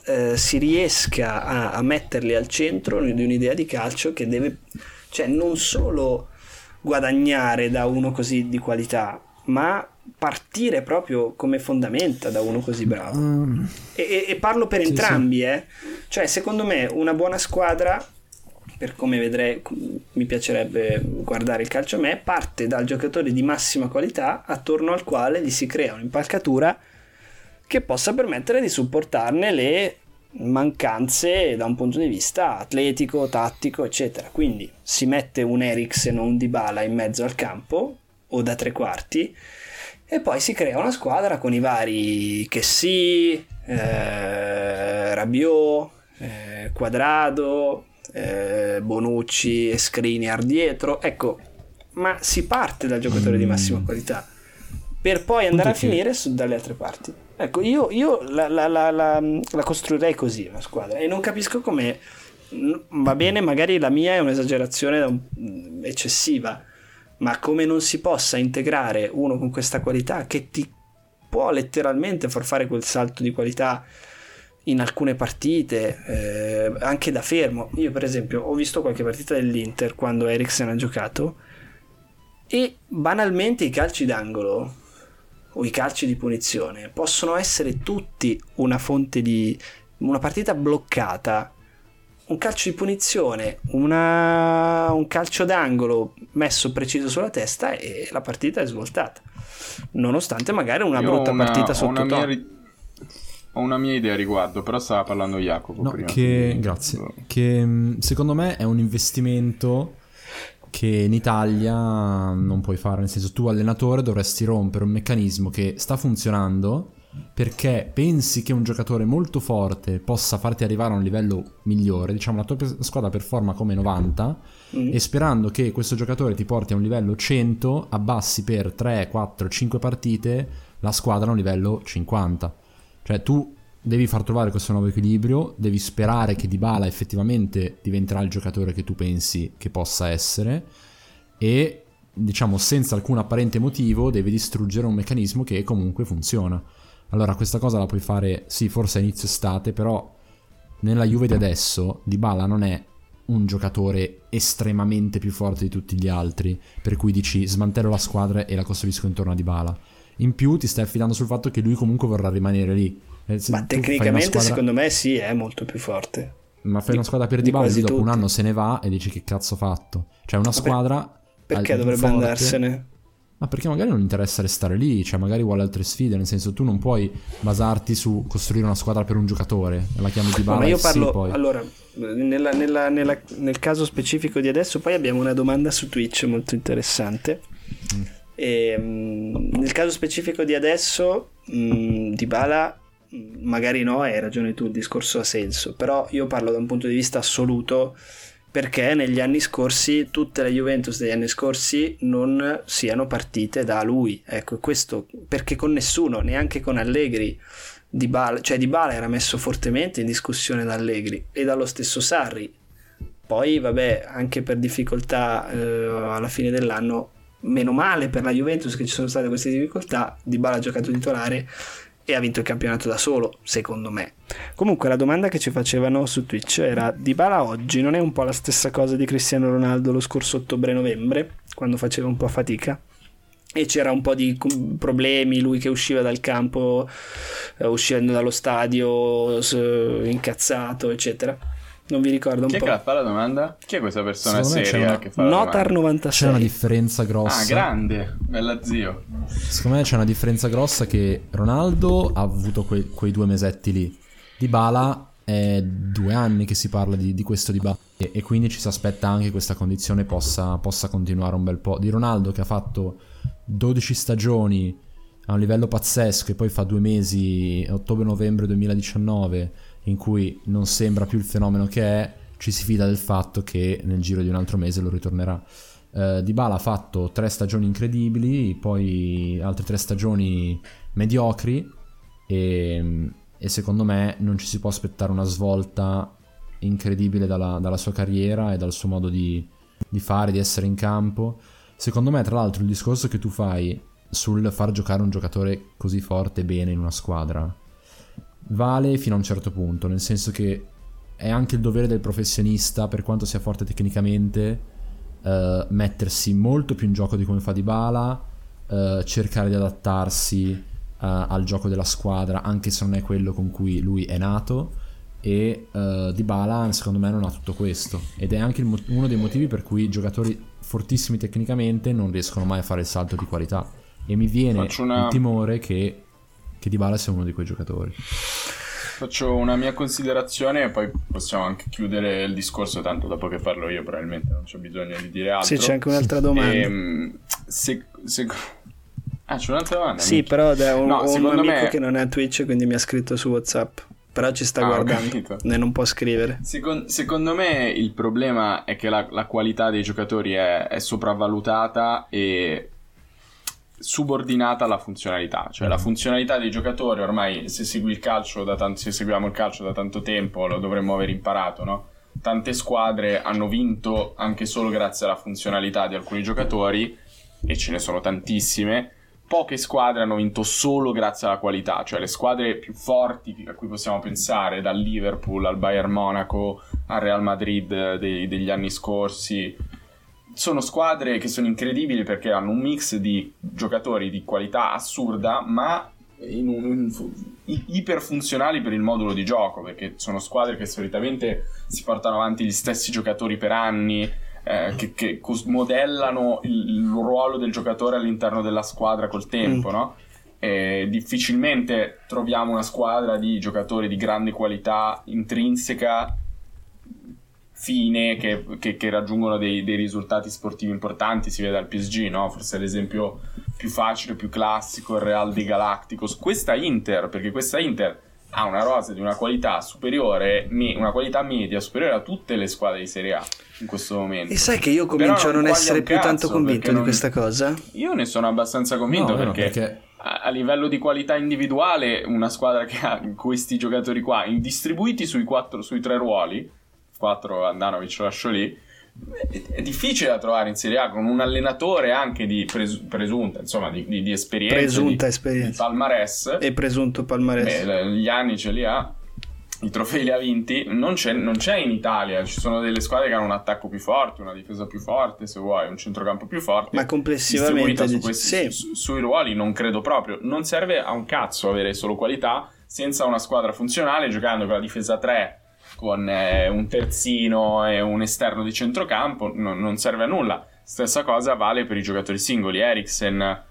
eh, si riesca a, a, metterli al centro di un'idea di calcio che deve, cioè non solo guadagnare da uno così di qualità, ma partire proprio come fondamenta da uno così bravo. Um, e, e, parlo per sì, entrambi, sì. Eh. cioè secondo me una buona squadra, per come vedrei, mi piacerebbe guardare il calcio a me, parte dal giocatore di massima qualità attorno al quale gli si crea un'impalcatura che possa permettere di supportarne le mancanze da un punto di vista atletico, tattico, eccetera. Quindi si mette un Eriksen o un Dybala in mezzo al campo o da tre quarti e poi si crea una squadra con i vari che sì, eh, Rabiot, eh, Quadrado, eh, Bonucci e Skriniar dietro. Ecco, ma si parte dal giocatore di massima qualità per poi andare a finire su, dalle altre parti. Ecco, io, io la, la, la, la, costruirei così una squadra e non capisco come va bene, magari la mia è un'esagerazione eccessiva, ma come non si possa integrare uno con questa qualità che ti può letteralmente far fare quel salto di qualità in alcune partite, eh, anche da fermo. Io, per esempio, ho visto qualche partita dell'Inter quando Eriksen ha giocato e banalmente i calci d'angolo o i calci di punizione possono essere tutti una fonte di una partita bloccata un calcio di punizione, una, un calcio d'angolo messo preciso sulla testa e la partita è svoltata. Nonostante magari una Io brutta una, partita sotto ho ri- ho una mia idea a riguardo, però stava parlando Jacopo no, prima. Che, grazie. Che mm, secondo me è un investimento che in Italia non puoi fare, nel senso tu allenatore dovresti rompere un meccanismo che sta funzionando perché pensi che un giocatore molto forte possa farti arrivare a un livello migliore, diciamo la tua squadra performa come 90 mm. e sperando che questo giocatore ti porti a un livello 100, abbassi per 3, 4, 5 partite la squadra a un livello 50. Cioè tu devi far trovare questo nuovo equilibrio, devi sperare che Dybala effettivamente diventerà il giocatore che tu pensi che possa essere e diciamo senza alcun apparente motivo devi distruggere un meccanismo che comunque funziona. Allora questa cosa la puoi fare, sì, forse a inizio estate, però nella Juve di adesso Dybala non è un giocatore estremamente più forte di tutti gli altri, per cui dici smantello la squadra e la costruisco intorno a Dybala. In più ti stai affidando sul fatto che lui comunque vorrà rimanere lì. Eh, Ma tecnicamente squadra... secondo me sì, è molto più forte. Ma fai una squadra per Dybala dopo tutti. un anno se ne va e dici che cazzo ho fatto. Cioè una squadra... Perché dovrebbe forte, andarsene? Ma perché magari non interessa restare lì, cioè magari vuole altre sfide, nel senso tu non puoi basarti su costruire una squadra per un giocatore, la chiami di bala. Ma io parlo, sì, allora, nella, nella, nella, nel caso specifico di adesso poi abbiamo una domanda su Twitch molto interessante. Mm. E, mm, nel caso specifico di adesso, mh, di Bala magari no, hai ragione tu, il discorso ha senso, però io parlo da un punto di vista assoluto perché negli anni scorsi tutte le Juventus degli anni scorsi non siano partite da lui. Ecco, questo perché con nessuno, neanche con Allegri, Di Bala, cioè Di Bala era messo fortemente in discussione da Allegri e dallo stesso Sarri. Poi, vabbè, anche per difficoltà eh, alla fine dell'anno, meno male per la Juventus che ci sono state queste difficoltà, Di Bala ha giocato titolare e ha vinto il campionato da solo, secondo me. Comunque la domanda che ci facevano su Twitch era Dybala oggi non è un po' la stessa cosa di Cristiano Ronaldo lo scorso ottobre-novembre, quando faceva un po' fatica? E c'era un po' di problemi, lui che usciva dal campo, eh, uscendo dallo stadio, incazzato, eccetera. Non vi ricordo un Chi po'. Chi è che fa la domanda? Chi è questa persona Secondo seria una... che fa Notar 96. C'è una differenza grossa. Ah, grande, bella zio. Secondo me c'è una differenza grossa che Ronaldo ha avuto que- quei due mesetti lì. Di Bala è due anni che si parla di, di questo dibattito e, e, quindi ci si aspetta anche che questa condizione possa, possa continuare un bel po'. Di Ronaldo che ha fatto 12 stagioni a un livello pazzesco e poi fa due mesi, ottobre-novembre 2019 in cui non sembra più il fenomeno che è, ci si fida del fatto che nel giro di un altro mese lo ritornerà. Uh, Dybala ha fatto tre stagioni incredibili, poi altre tre stagioni mediocri e, e, secondo me non ci si può aspettare una svolta incredibile dalla, dalla sua carriera e dal suo modo di, di, fare, di essere in campo. Secondo me, tra l'altro, il discorso che tu fai sul far giocare un giocatore così forte e bene in una squadra vale fino a un certo punto, nel senso che è anche il dovere del professionista, per quanto sia forte tecnicamente, uh, mettersi molto più in gioco di come fa Dybala, uh, cercare di adattarsi uh, al gioco della squadra, anche se non è quello con cui lui è nato. E uh, Dybala, secondo me, non ha tutto questo. Ed è anche mo- uno dei motivi per cui giocatori fortissimi tecnicamente non riescono mai a fare il salto di qualità. E mi viene una... il timore che che Dybala sia uno di quei giocatori. Faccio una mia considerazione e poi possiamo anche chiudere il discorso, tanto dopo che parlo io probabilmente non c'è bisogno di dire altro. Sì, c'è anche un'altra domanda. E, ehm, se, se... Ah, c'è un'altra domanda? Sì, amici. però è un, no, un amico me... che non è a Twitch, quindi mi ha scritto su WhatsApp. però ci sta Ah, guardando e non può scrivere. Secon- secondo me il problema è che la, la qualità dei giocatori è, è sopravvalutata e subordinata alla funzionalità. Cioè la funzionalità dei giocatori ormai se segui il calcio da tanto, se seguiamo il calcio da tanto tempo lo dovremmo aver imparato, no? Tante squadre hanno vinto anche solo grazie alla funzionalità di alcuni giocatori e ce ne sono tantissime. Poche squadre hanno vinto solo grazie alla qualità, cioè le squadre più forti a cui possiamo pensare, dal Liverpool al Bayern Monaco al Real Madrid eh, dei- degli anni scorsi, sono squadre che sono incredibili perché hanno un mix di giocatori di qualità assurda, ma in un, in iperfunzionali per il modulo di gioco, perché sono squadre che solitamente si portano avanti gli stessi giocatori per anni, eh, che, che cos- modellano il, il ruolo del giocatore all'interno della squadra col tempo, Mm. no? E difficilmente troviamo una squadra di giocatori di grande qualità intrinseca fine che, che- che raggiungono dei, dei risultati sportivi importanti si vede al PSG no? forse l'esempio più facile più classico il Real di Galacticos questa Inter perché questa Inter ha una rosa di una qualità superiore me- una qualità media superiore a tutte le squadre di Serie A in questo momento E sai che io comincio a non essere più tanto convinto perché di non- questa cosa. io ne sono abbastanza convinto No, vero, perché, a, a livello di qualità individuale una squadra che ha questi giocatori qua distribuiti sui, quattro, sui tre ruoli 4 Andanovic lo lascio lì è, difficile da trovare in Serie A con un allenatore anche di pres- presunta insomma di, di- di esperienza Presunta di, esperienza. di palmarès E presunto palmarès. Beh, gli anni ce li ha i trofei li ha vinti non c'è, non c'è in Italia ci sono delle squadre che hanno un attacco più forte una difesa più forte se vuoi un centrocampo più forte Ma complessivamente su questi- sì. su- sui ruoli non credo proprio non serve a un cazzo avere solo qualità senza una squadra funzionale giocando con la difesa 3 con eh, un terzino e un esterno di centrocampo non, non serve a nulla. Stessa cosa vale per i giocatori singoli. Eriksen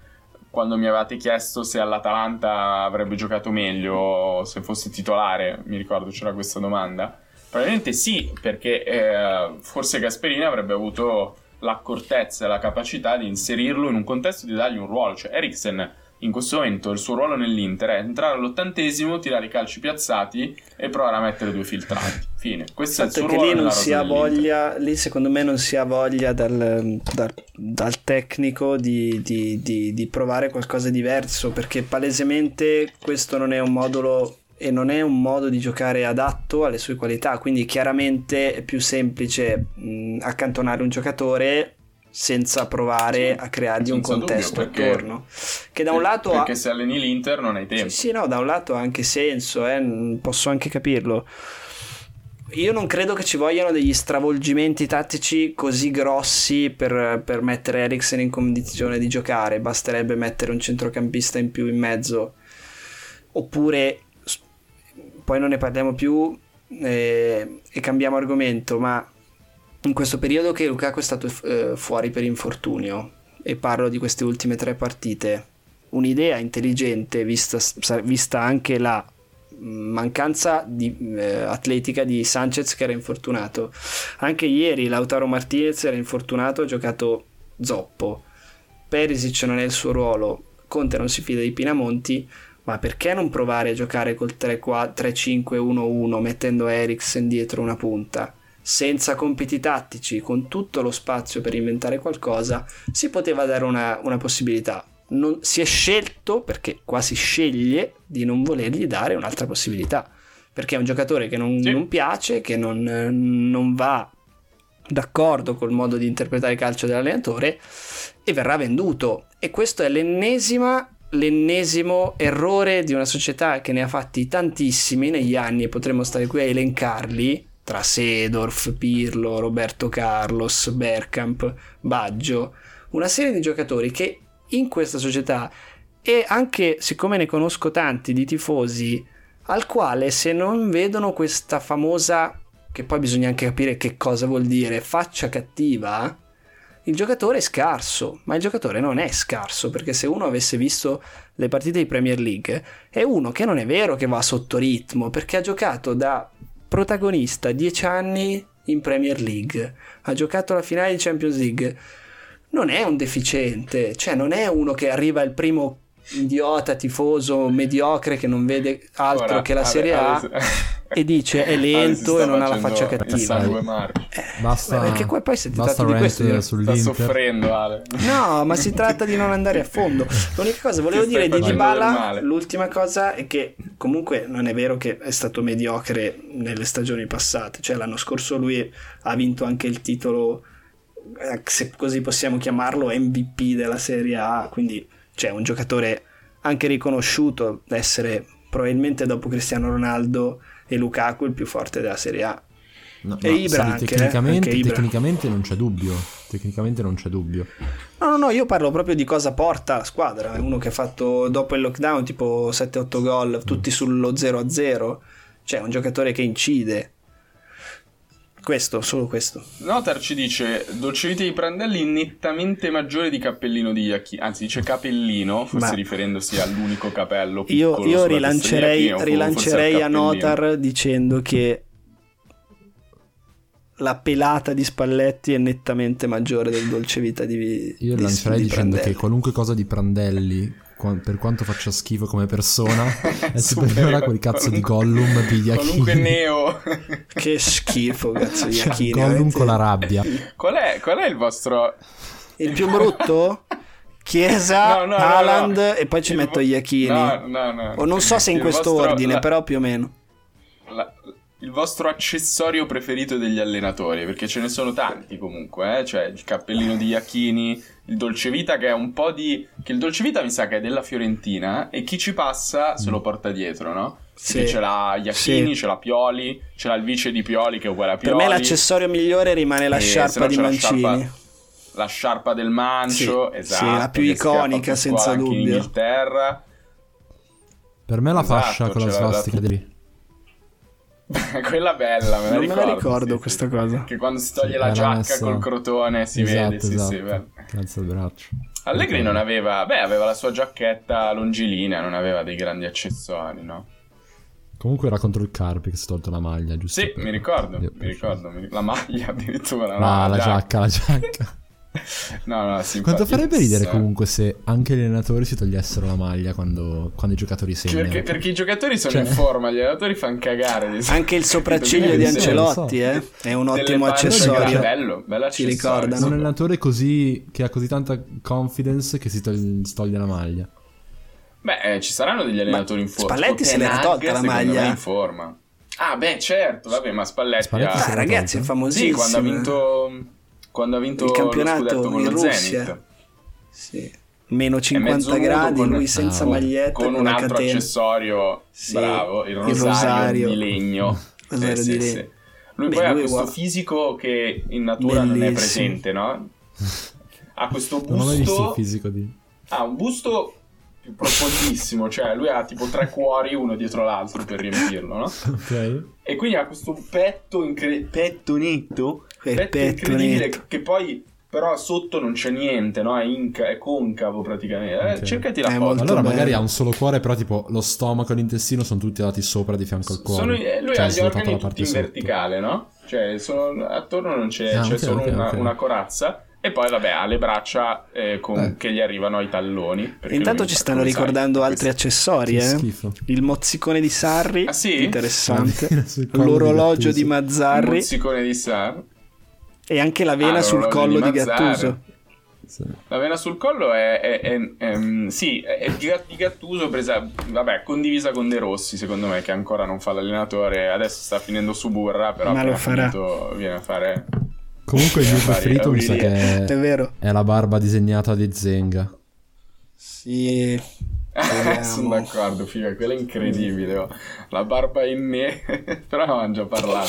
quando mi avevate chiesto se all'Atalanta avrebbe giocato meglio se fosse titolare mi ricordo c'era questa domanda. Probabilmente sì perché eh, forse Gasperini avrebbe avuto l'accortezza e la capacità di inserirlo in un contesto di dargli un ruolo. Cioè Eriksen in questo momento il suo ruolo nell'Inter è entrare all'ottantesimo, tirare i calci piazzati e provare a mettere due filtrati. Fine. Questo è il Fatto suo che ruolo lì non si ha voglia, lì secondo me non si ha voglia dal, dal- dal tecnico di, di- di- di provare qualcosa di diverso perché palesemente questo non è un modulo e non è un modo di giocare adatto alle sue qualità, quindi chiaramente è più semplice mh, accantonare un giocatore senza provare Sì, a creargli un dubbio, contesto perché- attorno. Che da un lato ha, Perché se alleni l'Inter non hai tempo. sì, sì, no, da un lato ha anche senso, eh, posso anche capirlo. Io non credo che ci vogliano degli stravolgimenti tattici così grossi per, per mettere Eriksen in condizione di giocare, basterebbe mettere un centrocampista in più in mezzo, oppure poi non ne parliamo più eh, e cambiamo argomento, ma in questo periodo che Lukaku è stato eh, fuori per infortunio, e parlo di queste ultime tre partite, un'idea intelligente vista, vista anche la mancanza di, eh, atletica di Sanchez che era infortunato. Anche ieri Lautaro Martinez era infortunato, ha giocato zoppo. Perisic non è il suo ruolo, Conte non si fida di Pinamonti, ma perché non provare a giocare col 3-5-1-1 mettendo Eriksen dietro una punta? Senza compiti tattici, con tutto lo spazio per inventare qualcosa, si poteva dare una, una possibilità. Non, si è scelto, perché qua si sceglie, di non volergli dare un'altra possibilità. Perché è un giocatore che non, Sì. non piace, che non, non va d'accordo col modo di interpretare il calcio dell'allenatore e verrà venduto. E questo è l'ennesima, l'ennesimo errore di una società che ne ha fatti tantissimi negli anni e potremmo stare qui a elencarli tra Sedorf, Pirlo, Roberto Carlos, Bergkamp, Baggio, una serie di giocatori che in questa società e anche siccome ne conosco tanti di tifosi al quale se non vedono questa famosa che poi bisogna anche capire che cosa vuol dire faccia cattiva il giocatore è scarso, ma il giocatore non è scarso perché se uno avesse visto le partite di Premier League è uno che non è vero che va sotto ritmo perché ha giocato da protagonista 10 anni in Premier League, ha giocato la finale di Champions League, non è un deficiente, cioè non è uno che arriva il primo idiota, tifoso, mediocre che non vede altro Ora, che la Serie A. Ale- e dice è si lento sta e non ha la faccia cattiva. marcio. Basta, Beh, perché qua poi se ti basta tratta di questo Sta soffrendo Ale. No, ma si tratta di non andare a fondo. L'unica cosa volevo dire di Dybala, l'ultima cosa è che comunque non è vero che è stato mediocre nelle stagioni passate, cioè l'anno scorso lui ha vinto anche il titolo eh, se così possiamo chiamarlo MVP della Serie A, quindi c'è un giocatore anche riconosciuto da essere probabilmente dopo Cristiano Ronaldo e Lukaku il più forte della Serie A. No, E no, Ibra anche, eh, tecnicamente, anche Ibra. tecnicamente non c'è dubbio. Tecnicamente non c'è dubbio. No, no, no, io parlo proprio di cosa porta la squadra. È uno che ha fatto dopo il lockdown tipo 7-8 gol, tutti sullo 0-0. Cioè, un giocatore che incide. Questo, solo questo. Notar ci dice dolcevite di Prandelli nettamente maggiore di Cappellino di Iacchini, anzi dice Capellino, forse Ma- riferendosi all'unico capello Io, io di rilancerei, rilancerei a. Notar dicendo che la pelata di Spalletti è nettamente maggiore del dolce vita di Io di- lancerei di dicendo Prandelli. che qualunque cosa di Prandelli, per quanto faccia schifo come persona, è Superiore a quel cazzo di qualunque- Gollum di Qualunque Iachini. neo. Che schifo, cazzo, Cioè, Iachini. Gollum veramente. con la rabbia. qual, è, qual è il vostro... Il più brutto? Chiesa, No, no, Haaland no. e poi ci Il metto vo- Iachini. No, no, no. O non so se in Il questo vostro- ordine, la- però più o meno. la- il vostro accessorio preferito degli allenatori, perché ce ne sono tanti comunque, eh? cioè il cappellino di Iachini, il dolcevita che è un po' di... che il dolcevita mi sa che è della Fiorentina e chi ci passa se lo porta dietro, no? Sì. Perché ce l'ha Iachini, Sì. ce l'ha Pioli, ce l'ha il vice di Pioli che è uguale a Per Pioli. me l'accessorio migliore rimane la E se sciarpa di c'è la Mancini. sciarpa- La sciarpa del mancio, Sì, esatto. sì, la più che schiaffa iconica, più senza anche in dubbio. Inghilterra. Per me la Esatto, fascia con la svastica dato- di Quella bella, me la Non me ricordo. la ricordo sì, questa sì. cosa. Che quando si toglie Sì, la giacca messo- col crotone si esatto, vede, sì, esatto. sì, bello. Il braccio. Allegri non aveva, beh, aveva la sua giacchetta longilinea, non aveva dei grandi accessori, no? Comunque era contro il Carpi che si è tolto la maglia, giusto? Sì, per- mi ricordo, Io- mi ricordo, mi- la maglia addirittura. No, no, la giacca, la giacca. No, no, sì, Quanto farebbe ridere comunque se anche gli allenatori si togliessero la maglia quando, quando i giocatori segnano? Perché, perché i giocatori sono Cioè- in forma, gli allenatori fanno cagare. Anche il sopracciglio di Ancelotti lo eh? è un ottimo accessorio. Bello, bello Ci accessorio, ricordano. sì. Un allenatore così che ha così tanta confidence che si toglie, si toglie la maglia. Beh, eh, ci saranno degli allenatori in forma. Spalletti se l'era tolta la maglia. in forma. Ah, beh, certo, vabbè, ma Spalletti, Spalletti ha... Ah, ragazzi, è famosissimo. Sì, quando ha vinto quando ha vinto Il campionato scudetto con in lo Russia. Zenit. Sì. Meno mezzo 50 nudo gradi, con- lui senza Ah, maglietta Con con un altro catena. accessorio Sì, bravo, il il rosario, rosario. di legno. Rosario Sì, di sì, legno. sì. Lui Beh, poi ha lui questo guarda- fisico che in natura non è Bellissimo. presente, no? Ha questo Non ho visto il busto fisico di... ha un busto profondissimo, cioè lui ha tipo tre cuori uno dietro l'altro per riempirlo, no? Ok. E quindi ha questo petto, incre- petto netto, Petto incredibile netto. che poi però sotto non c'è niente, no? È, inca- è concavo praticamente. Eh, cercati la È foto. Allora bello. magari ha un solo cuore, però tipo lo stomaco e l'intestino sono tutti dati sopra di fianco al cuore. Sono- eh, lui Cioè, ha gli organi la tutti parte in sotto. verticale, no? Cioè, sono- attorno non c'è, Ah, c'è ok, solo ok, una, una corazza. E poi, vabbè, ha le braccia eh, con- Eh. che gli arrivano ai talloni. Intanto ci stanno sai, ricordando ha altri accessori, eh? schifo. Il mozzicone di Sarri, Ah, sì? interessante. Di L'orologio di Il Mazzarri mozzicone di Sar. E anche la vena Ah, sul collo di di. Gattuso. Sì. La vena sul collo è, è- è- è- mm, sì, è di Gat- di Gattuso presa, vabbè, condivisa con De Rossi, secondo me, che ancora non fa l'allenatore, adesso sta finendo su Burra, però Ma lo farà. finito viene a fare... Comunque il mio preferito mi sa che Aurelien. È vero? è la barba disegnata di Zenga. Sì. Sono d'accordo, figa, quella è incredibile. oh. La barba in me, però avevamo già parlato.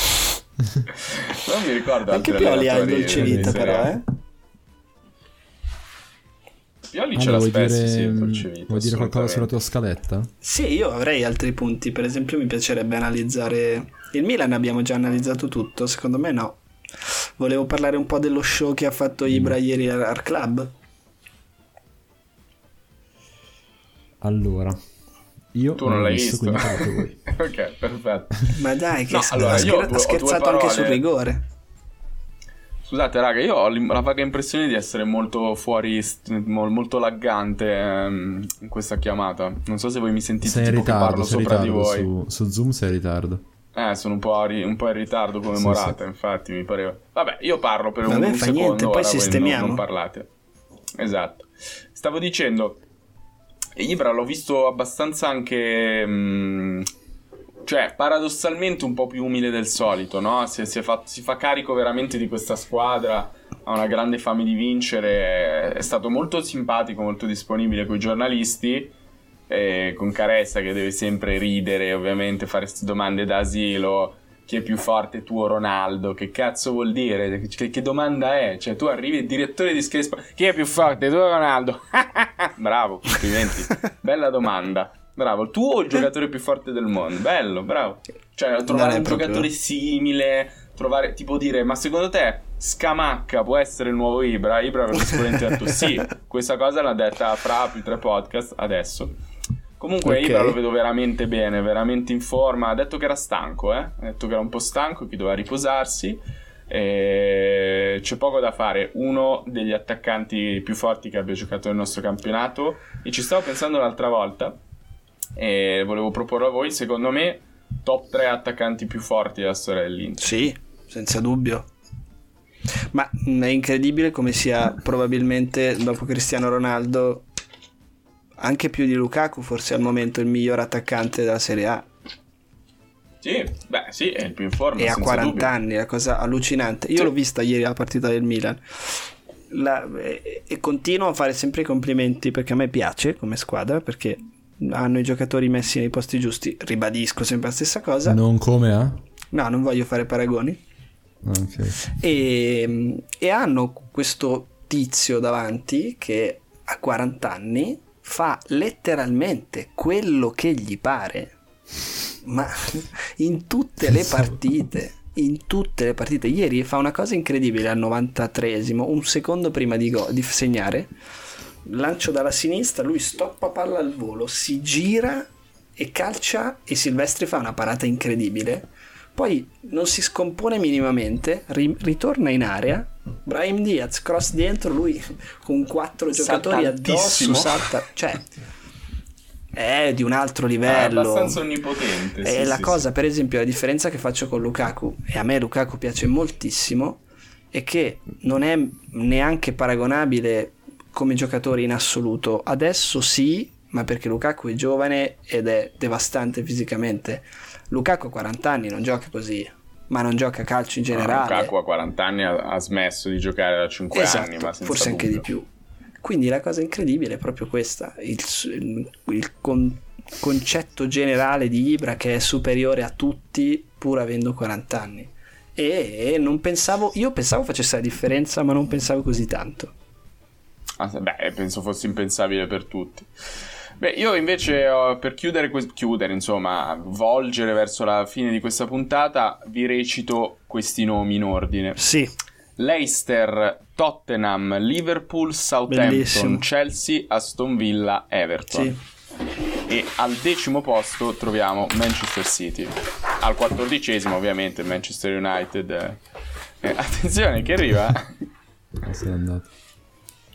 Non mi ricordo Anche Pioli ha il dolce vita, però, eh? Pioli ce Allora, l'ha spesso, dire, sì, il mm, dolce vita, vuoi dire qualcosa sulla tua scaletta? Sì, io avrei altri punti. Per esempio, mi piacerebbe analizzare. Il Milan abbiamo già analizzato tutto, secondo me no. Volevo parlare un po' dello show che ha fatto Ibra ieri al al club. Allora, io Tu non l'hai visto? quindi parlate voi. ok, perfetto. Ma dai, che No, s- allora, ha, io scher- ho ha due- due scherzato anche sul rigore. Scusate, raga, io ho la vaga impressione di essere molto fuori, molto laggante ehm, in questa chiamata. Non so se voi mi sentite sei in ritardo, parlo sei sopra di voi. Su, su, Zoom sei in ritardo. Eh, sono un po', un po in ritardo come sì, Morata, sì. infatti, mi pareva. Vabbè, io parlo per Vabbè, un, un secondo, niente, poi sistemiamo. Non, non parlate. Esatto. Stavo dicendo, Ibra l'ho visto abbastanza anche... Mh, mm, cioè, paradossalmente un po' più umile del solito, no? Si, si, fa, si, fa, carico veramente di questa squadra, ha una grande fame di vincere, è stato molto simpatico, molto disponibile con i giornalisti, con Caressa che deve sempre ridere, ovviamente, fare queste domande d'asilo, chi è più forte, tu o Ronaldo, che cazzo vuol dire? Che, che domanda è? Cioè, tu arrivi, il direttore di Sky chi è più forte, tu o Ronaldo? Bravo, complimenti, bella domanda. Bravo, tu o il giocatore più forte del mondo? Bello, bravo. Cioè, trovare un proprio... giocatore simile, trovare, tipo dire, ma secondo te Scamacca può essere il nuovo Ibra? Ibra avrebbe sicuramente detto sì. Questa cosa l'ha detta fra più tre podcast adesso. Comunque okay. Ibra lo vedo veramente bene, veramente in forma. Ha detto che era stanco, eh? Ha detto che era un po' stanco, che doveva riposarsi. E c'è poco da fare. Uno degli attaccanti più forti che abbia giocato nel nostro campionato. E ci stavo pensando l'altra volta e volevo proporlo a voi, secondo me, top 3 attaccanti più forti della storia dell'Inter. Sì, senza dubbio. Ma è incredibile come sia probabilmente dopo Cristiano Ronaldo anche più di Lukaku, forse al momento il miglior attaccante della Serie A. Sì, beh, sì, è il più in forma. E ha 40 dubbio. anni, è una cosa allucinante. Io sì. l'ho vista ieri la partita del Milan. La, e, e continuo a fare sempre i complimenti perché a me piace come squadra perché hanno i giocatori messi nei posti giusti, ribadisco sempre la stessa cosa. Non come a? No, non voglio fare paragoni. Okay. E, e hanno questo tizio davanti che a 40 anni fa letteralmente quello che gli pare, ma in tutte le partite. In tutte le partite, ieri fa una cosa incredibile al 93esimo, un secondo prima di, go- di segnare lancio dalla sinistra, lui stoppa palla al volo, si gira e calcia e Silvestri fa una parata incredibile. Poi non si scompone minimamente, ri- ritorna in area. Brahim Diaz cross dentro, lui con quattro giocatori addosso salta, cioè è di un altro livello. È abbastanza onnipotente. È sì, la sì, cosa, sì. per esempio, la differenza che faccio con Lukaku, e a me Lukaku piace moltissimo, è che non è neanche paragonabile come giocatore in assoluto. Adesso sì, ma perché Lukaku è giovane ed è devastante fisicamente. Lukaku a 40 anni non gioca così, ma non gioca calcio in generale. No, Lukaku a 40 anni ha, smesso di giocare da 5 esatto, anni, ma forse dubbio. anche di più. Quindi la cosa incredibile è proprio questa, il, il, il con, concetto generale di Ibra che è superiore a tutti pur avendo 40 anni. E, e non pensavo, io pensavo facesse la differenza, ma non pensavo così tanto. Ah, beh, penso fosse impensabile per tutti. Beh, io invece per chiudere, chiudere, insomma, volgere verso la fine di questa puntata, vi recito questi nomi in ordine. Sì. Leicester, Tottenham, Liverpool, Southampton, Bellissimo. Chelsea, Aston Villa, Everton. Sì. E al decimo posto troviamo Manchester City. Al quattordicesimo, ovviamente, Manchester United. Eh, attenzione, che arriva. Sei andato.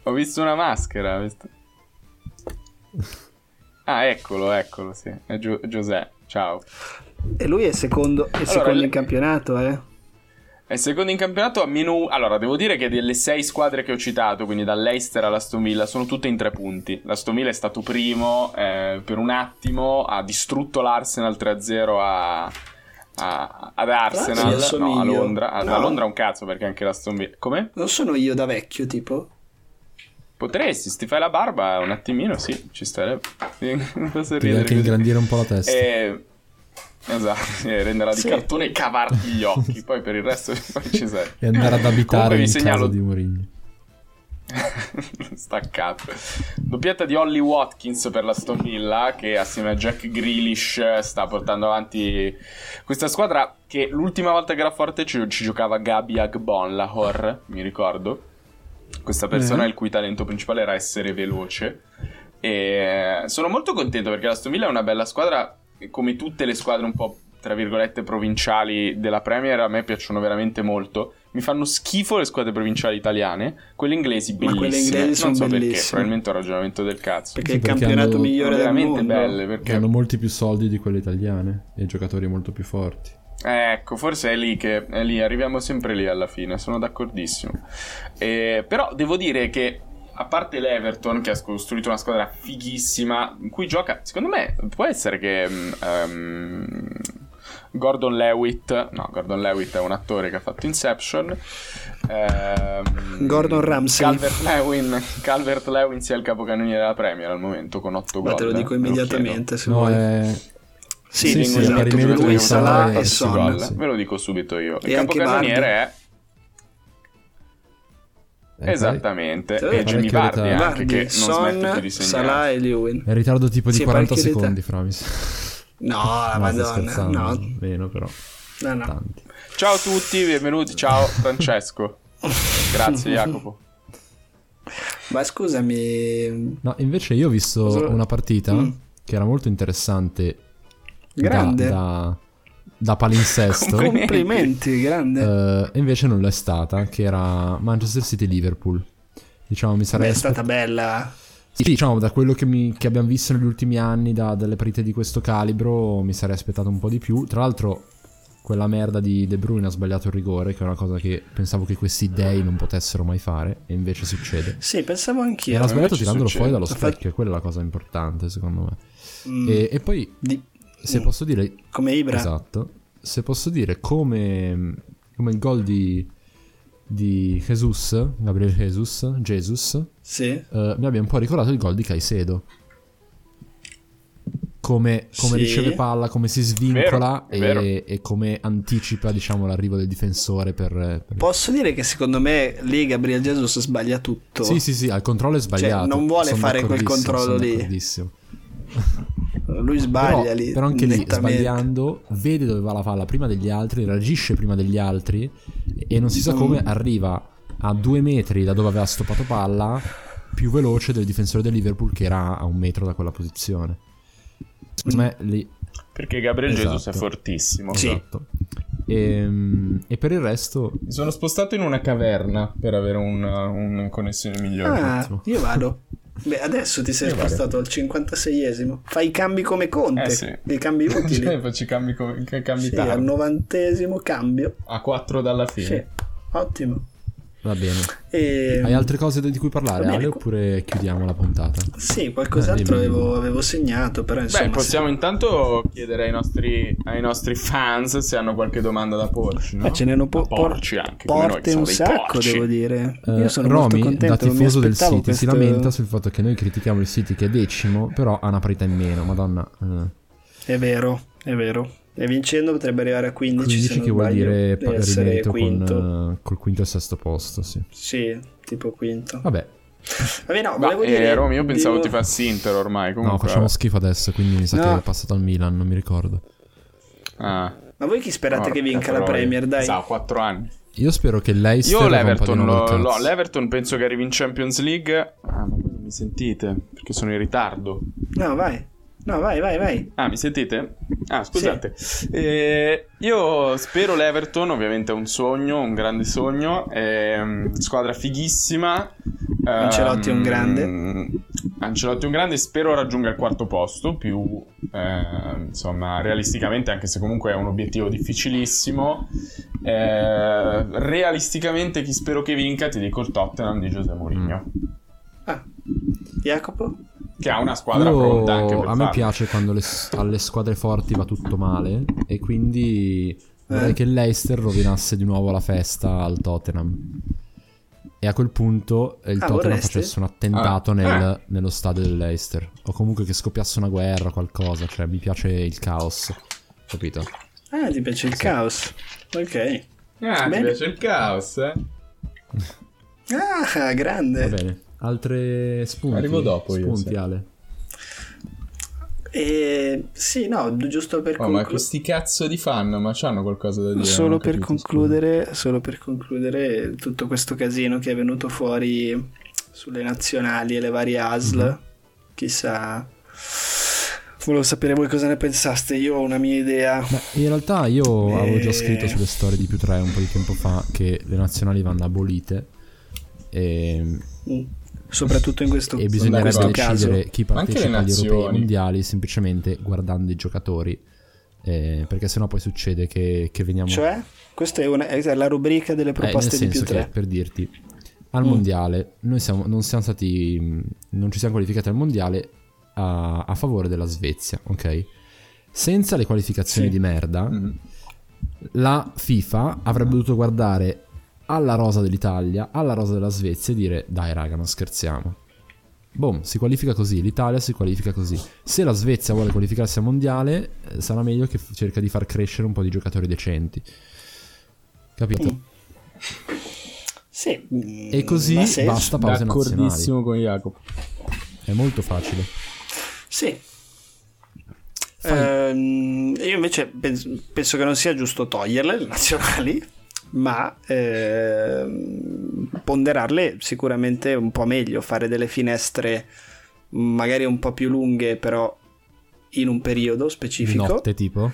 Ho visto una maschera. Visto... Ah, eccolo, eccolo, sì. È Gio- Giuseppe. Ciao. E lui è secondo, è allora, secondo in campionato, eh? È secondo in campionato a meno... Allora, devo dire che delle sei squadre che ho citato, quindi dall'Eister all'Aston Villa, sono tutte in tre punti. L'Aston Villa è stato primo eh, per un attimo, ha distrutto l'Arsenal 3-0 a... A, ad Arsenal, no, a Londra. No. A Londra un cazzo perché anche l'Aston Villa. Come? Non sono io da vecchio, tipo? Potresti, se ti fai la barba un attimino, sì, ci starebbe. Posso ridere. anche ingrandire un po' la testa. E... Esatto, e renderla sì. di cartone e cavarti gli occhi, poi per il resto poi ci sei. E andare ad abitare in segnalo... casa di Mourinho. Staccato. Doppietta di Holly Watkins per la Villa che assieme a Jack Grealish sta portando avanti questa squadra che l'ultima volta che era forte ci, ci giocava Gabi Agbonlahor, mi ricordo questa persona mm. il cui talento principale era essere veloce. E sono molto contento perché la Villa è una bella squadra, come tutte le squadre un po' tra virgolette, provinciali della Premier a me piacciono veramente molto. Mi fanno schifo le squadre provinciali italiane, quelle inglesi Ma bellissime. quelle inglesi sono non so perché, bellissime. probabilmente è un ragionamento del cazzo. Perché è il perché campionato hanno- migliore Sono del veramente mondo. belle perché hanno molti più soldi di quelle italiane e giocatori molto più forti. Ecco, forse è lì che è lì, arriviamo sempre lì alla fine, sono d'accordissimo. Eh, però devo dire che a parte l'Everton che ha costruito una squadra fighissima in cui gioca, secondo me può essere che ehm, Gordon Lewitt, no, Gordon Lewitt è un attore che ha fatto Inception. ehm, Gordon Ramsay. Calvert Lewin, Calvert Lewin sia il capocannoniere della Premier al momento con 8 gol. Ma te lo dico immediatamente se No, vuoi. è... Sì, sì, sì, esatto, per lui, di Salah Salah e e Son. gol. sì. Ve lo dico subito io. E il anche capocannoniere Vardy. è è Esattamente, Sì, e Jimmy Vardy ritardo. anche che non Son, di Salah segnare. e Lewin. È in ritardo tipo di Sì, 40 parecchio secondi, Framis. No, No, sto madonna, no, Meno però. no, no. Tanti. Ciao a tutti, benvenuti. Ciao Francesco. Grazie Jacopo. Ma scusami, No, invece io ho visto Cosa- una partita Mm. che era molto interessante grande. da, da palinsesto. Complimenti. Complimenti, grande. Eh, e invece non l'è stata, che era Manchester City-Liverpool. Diciamo, mi sarei Beh, è stata bella. Sì, diciamo, da quello che, mi- che abbiamo visto negli ultimi anni, da delle partite di questo calibro, mi sarei aspettato un po' di più. Tra l'altro, quella merda di De Bruyne ha sbagliato il rigore, che è una cosa che pensavo che questi dei non potessero mai fare, e invece succede. Sì, pensavo E anch'io. l'ha sbagliato invece tirandolo succede. fuori dallo specchio, e quella è la cosa importante, secondo me. Mm, E, e poi, di- se Mm. posso dire, come Ibra. esatto, se posso dire come, come il gol di, di Jesus, Gabriel Jesus, Jesus Sì. eh, mi abbia un po' ricordato il gol di Caicedo. Come, come Sì. riceve palla, come si svincola Vero, è e, e come anticipa diciamo, l'arrivo del difensore per... per- Posso dire che secondo me lì Gabriel Jesus sbaglia tutto. Sì, sì, sì, al controllo è sbagliato. Cioè, non vuole Sono fare quel controllo sono lì. Lui sbaglia però, lì. però anche lì, sbagliando, vede dove va la palla prima degli altri, reagisce prima degli altri e non si sa Mm. come arriva a due metri da dove aveva stoppato palla più veloce del difensore del Liverpool che era a un metro da quella posizione. Secondo me lì... Perché Gabriel Esatto. Jesus è fortissimo. Sì. Esatto. E, e per il resto... Mi sono spostato in una caverna per avere una, una connessione migliore. Ah, io vado. Beh, adesso ti sei spostato al 56esimo. Fai i cambi come Conte. Eh sì. I cambi utili. Cioè, i cambi, come- cambi sì, tardi. al novantesimo cambio. A 4 dalla fine. Sì, ottimo. Va bene. E... Hai altre cose di cui parlare, bene, Ale, oppure chiudiamo la puntata? Sì, qualcos'altro Eh, dimmi, avevo, avevo segnato, però insomma... Beh, possiamo intanto chiedere ai nostri, ai nostri fans se hanno qualche domanda da porci, no? Eh, ce ne hanno po- Da porci por- anche, noi, porte siamo un sacco, porci. devo dire. Eh, Io sono Romy, molto da contento, mi tifoso del City, si questo- lamenta sul fatto che noi critichiamo il City che è decimo, però ha una parità in meno, madonna. eh. È vero, è vero. E vincendo potrebbe arrivare a 15, 15 se non che vuol dire essere rimerito con, quinto. eh, col quinto e sesto posto, sì. Sì, tipo quinto. Vabbè, Vabbè, no, Ma, volevo eh, dire... Romy, io pensavo dico- ti fassi Inter ormai. no, Comunque, facciamo schifo adesso, quindi mi sa No. che è passato al Milan, non mi ricordo. Ah, Ma voi chi sperate che porca vinca la. Premier, dai? Sa, 4 anni. Io spero che Leicester Io rompa di l'Everton, lo- no, cazzo. l'Everton penso che arrivi in Champions League. Ah, ma voi non mi sentite? Perché sono in ritardo. No, vai. No, vai, vai, vai. Ah, mi sentite? Ah, scusate. Eh, io spero l'Everton, ovviamente è un sogno, un grande sogno. Ehm, squadra fighissima. Ancelotti è un Ehm, grande. Ancelotti è un grande, spero raggiunga il quarto posto, più eh, insomma realisticamente, anche se comunque è un obiettivo difficilissimo. Eh, realisticamente chi spero che vinca, ti dico il Tottenham di José Mourinho. Ah. Jacopo? Che ha una squadra pronta anche Io, per a me farlo. piace quando le- alle squadre forti va tutto male e quindi vorrei Eh. che Leicester rovinasse di nuovo la festa al Tottenham. E a quel punto il Ah, Tottenham vorresti? facesse un attentato Ah. nel- Ah. nello stadio del Leicester. O comunque che scoppiasse una guerra o qualcosa. Cioè, mi piace il caos. Capito? Ah, ti piace il caos. Ok. Ah, ti Bene. piace il caos, eh? Ah, grande. Va bene. Altre spunti? Arrivo dopo io, Spunti, sì. Ale. E sì, no, giusto per Oh, ma concludere. questi cazzo di fan, ma c'hanno qualcosa da dire? Solo per concludere, solo per concludere tutto questo casino che è venuto fuori sulle nazionali e le varie ASL, Mhm. chissà Volevo sapere voi cosa ne pensaste, io ho una mia idea. Beh, in realtà io avevo già Eh. scritto sulle storie di più 3 un po' di tempo fa che le nazionali vanno abolite e, Mm. Soprattutto in questo, e in bisognerebbe questo caso. decidere chi partecipa agli europei mondiali semplicemente guardando i giocatori eh, perché sennò poi succede che, che veniamo Cioè, questa è, una- è la rubrica delle Eh, proposte nel di più senso che, 3. per dirti, al Mm. mondiale noi siamo, non siamo stati, mh, non ci siamo qualificati al mondiale a, a favore della Svezia, ok? Senza le qualificazioni Sì. di merda, Mhm. la FIFA avrebbe dovuto guardare alla rosa dell'Italia, alla rosa della Svezia e dire dai raga, non scherziamo. Boom, si qualifica così, l'Italia si qualifica così. Se la Svezia vuole qualificarsi al mondiale, eh, sarà meglio che cerca di far crescere un po' di giocatori decenti. Capito? Sì. mm, E così basta nazionali. D'accordissimo con Jacopo. È molto facile. Sì. Fai- Ehm, io invece penso, penso che non sia giusto toglierle le nazionali, ma ehm, ponderarle sicuramente un po' meglio, fare delle finestre magari un po' più lunghe, però in un periodo specifico. notte tipo.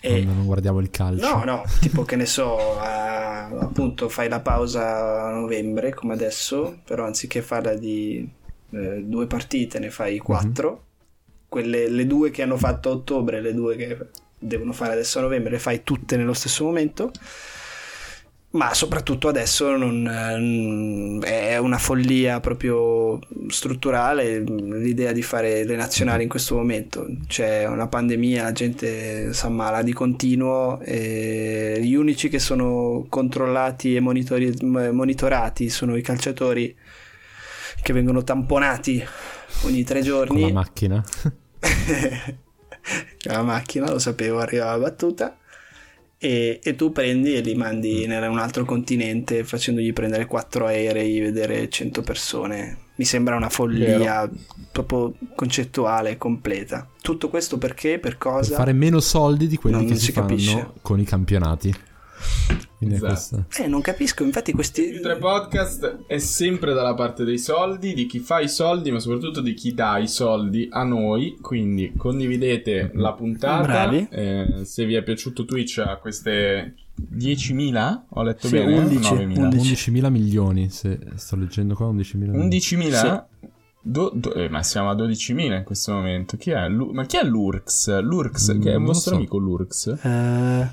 E- Quando non guardiamo il calcio. No, no, tipo che ne so, a- appunto fai la pausa a novembre come adesso, però anziché farla di eh, due partite ne fai quattro. Quelle, le due che hanno fatto a ottobre, le due che devono fare adesso a novembre, le fai tutte nello stesso momento. Ma soprattutto adesso non, eh, è una follia proprio strutturale l'idea di fare le nazionali in questo momento. C'è una pandemia, la gente si ammala di continuo, e gli unici che sono controllati e monitori- monitorati sono i calciatori che vengono tamponati ogni tre Con giorni. la macchina. la macchina, lo sapevo, arrivava la battuta. E, e tu prendi e li mandi in un altro continente facendogli prendere quattro aerei, vedere 100 persone. Mi sembra una follia proprio concettuale, completa. Tutto questo perché? Per per cosa? fare meno soldi di quelli Non che si si fanno capisce. con i campionati. Quindi Esatto. Eh, non capisco, infatti questi... Il 3 Podcast è sempre dalla parte dei soldi, di chi fa i soldi, ma soprattutto di chi dà i soldi a noi. Quindi condividete la puntata. Bravi. Eh, se vi è piaciuto Twitch a queste 10.000, ho letto Sì, bene, 11, 9.000. 11. 11.000 milioni, se sto leggendo qua 11.000 milioni. 11.000? Do- do- eh, ma siamo a 12.000 in questo momento. Chi è? Lu- ma chi è Lurks? Lurks, Mm, che è un vostro so. amico Lurks? Eh,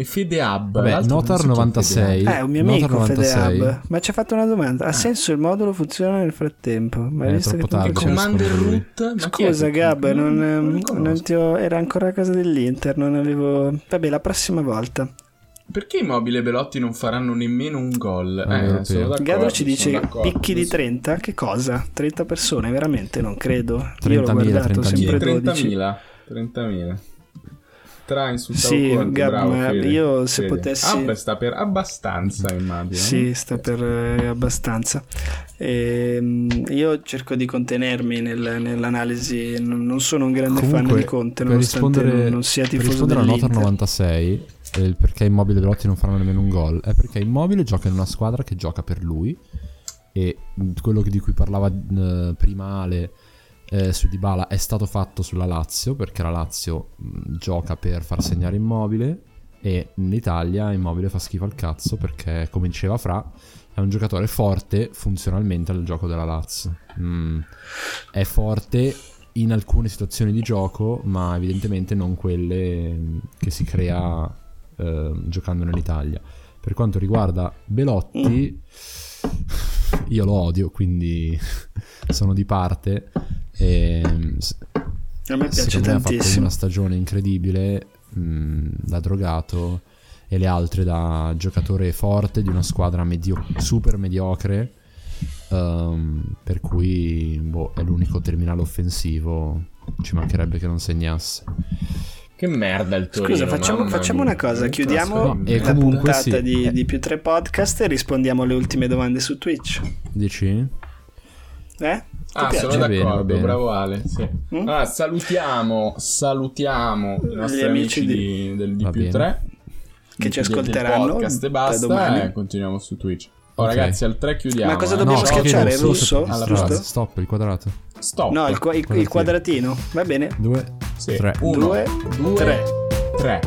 E Fedeab. Vabbè, Notar come si chiama? 96. eh, è un mio Notar amico 96. Fedehub. Ma ci ha fatto una domanda. Ah. Ha senso il modulo funziona nel frattempo? Ma hai Eh, visto troppo che tardi, Commander. Root? Scusa Gab, non, non ehm, non ti ho- era ancora a casa dell'Inter, non avevo... Vabbè, la prossima volta. Perché i mobili Belotti non faranno nemmeno un gol? Ah, Eh, Gadro ci dice picchi di Lo so. 30, che cosa? 30 persone, veramente? Non credo. Io l'ho 30.000, guardato 30.000. sempre 12. 30.000. 30.000. Tra insultavo Sì, Conte, Gab, bravo, ma Fede, io se Fede. potessi- Ah, beh, sta per abbastanza, immagino. Sì, sta per eh, abbastanza. Ehm, io cerco di contenermi nel- nell'analisi, non non sono un grande fan Comunque, di Conte, per nonostante rispondere, non, non sia per tifoso rispondere a Notar dell'Inter. 96, eh, il perché Immobile e Belotti non faranno nemmeno un gol, è perché Immobile gioca in una squadra che gioca per lui e mh, quello di cui parlava eh, prima Ale eh, su Dybala è stato fatto sulla Lazio perché la Lazio mh, gioca per far segnare Immobile e in Italia Immobile fa schifo al cazzo perché come diceva Fra è un giocatore forte funzionalmente al gioco della Lazio Mm, è forte in alcune situazioni di gioco ma evidentemente non quelle mm, che si crea eh, giocando nell'Italia. Per quanto riguarda Belotti io lo odio quindi sono di parte e, s- A me piace me ha fatto tantissimo. una stagione incredibile mh, da drogato e le altre da giocatore forte di una squadra medio- super mediocre ehm, per cui boh, è l'unico terminale offensivo ci mancherebbe che non segnasse Che merda il Torino. Scusa, facciamo, facciamo una cosa, chiudiamo. E la puntata sì. di, Eh. di più tre podcast e rispondiamo alle ultime domande su Twitch. dici? Eh? Ah, piace? sono d'accordo, bene. bravo Ale. Sì. Mm? Allora, salutiamo, salutiamo i nostri amici amici di- di, del di Va più bene. 3 Che ci ascolteranno podcast e basta domani. e continuiamo su Twitch. Oh, Ok. ragazzi, al 3 chiudiamo. Ma cosa eh. dobbiamo No, schiacciare? chiudo, Russo? sì, Alla Giusto? frase, stop il quadrato Stop. No, il, qua- il- il Quadratino. Va bene. Due, Sì. tre. Uno, Due, due, tre. tre.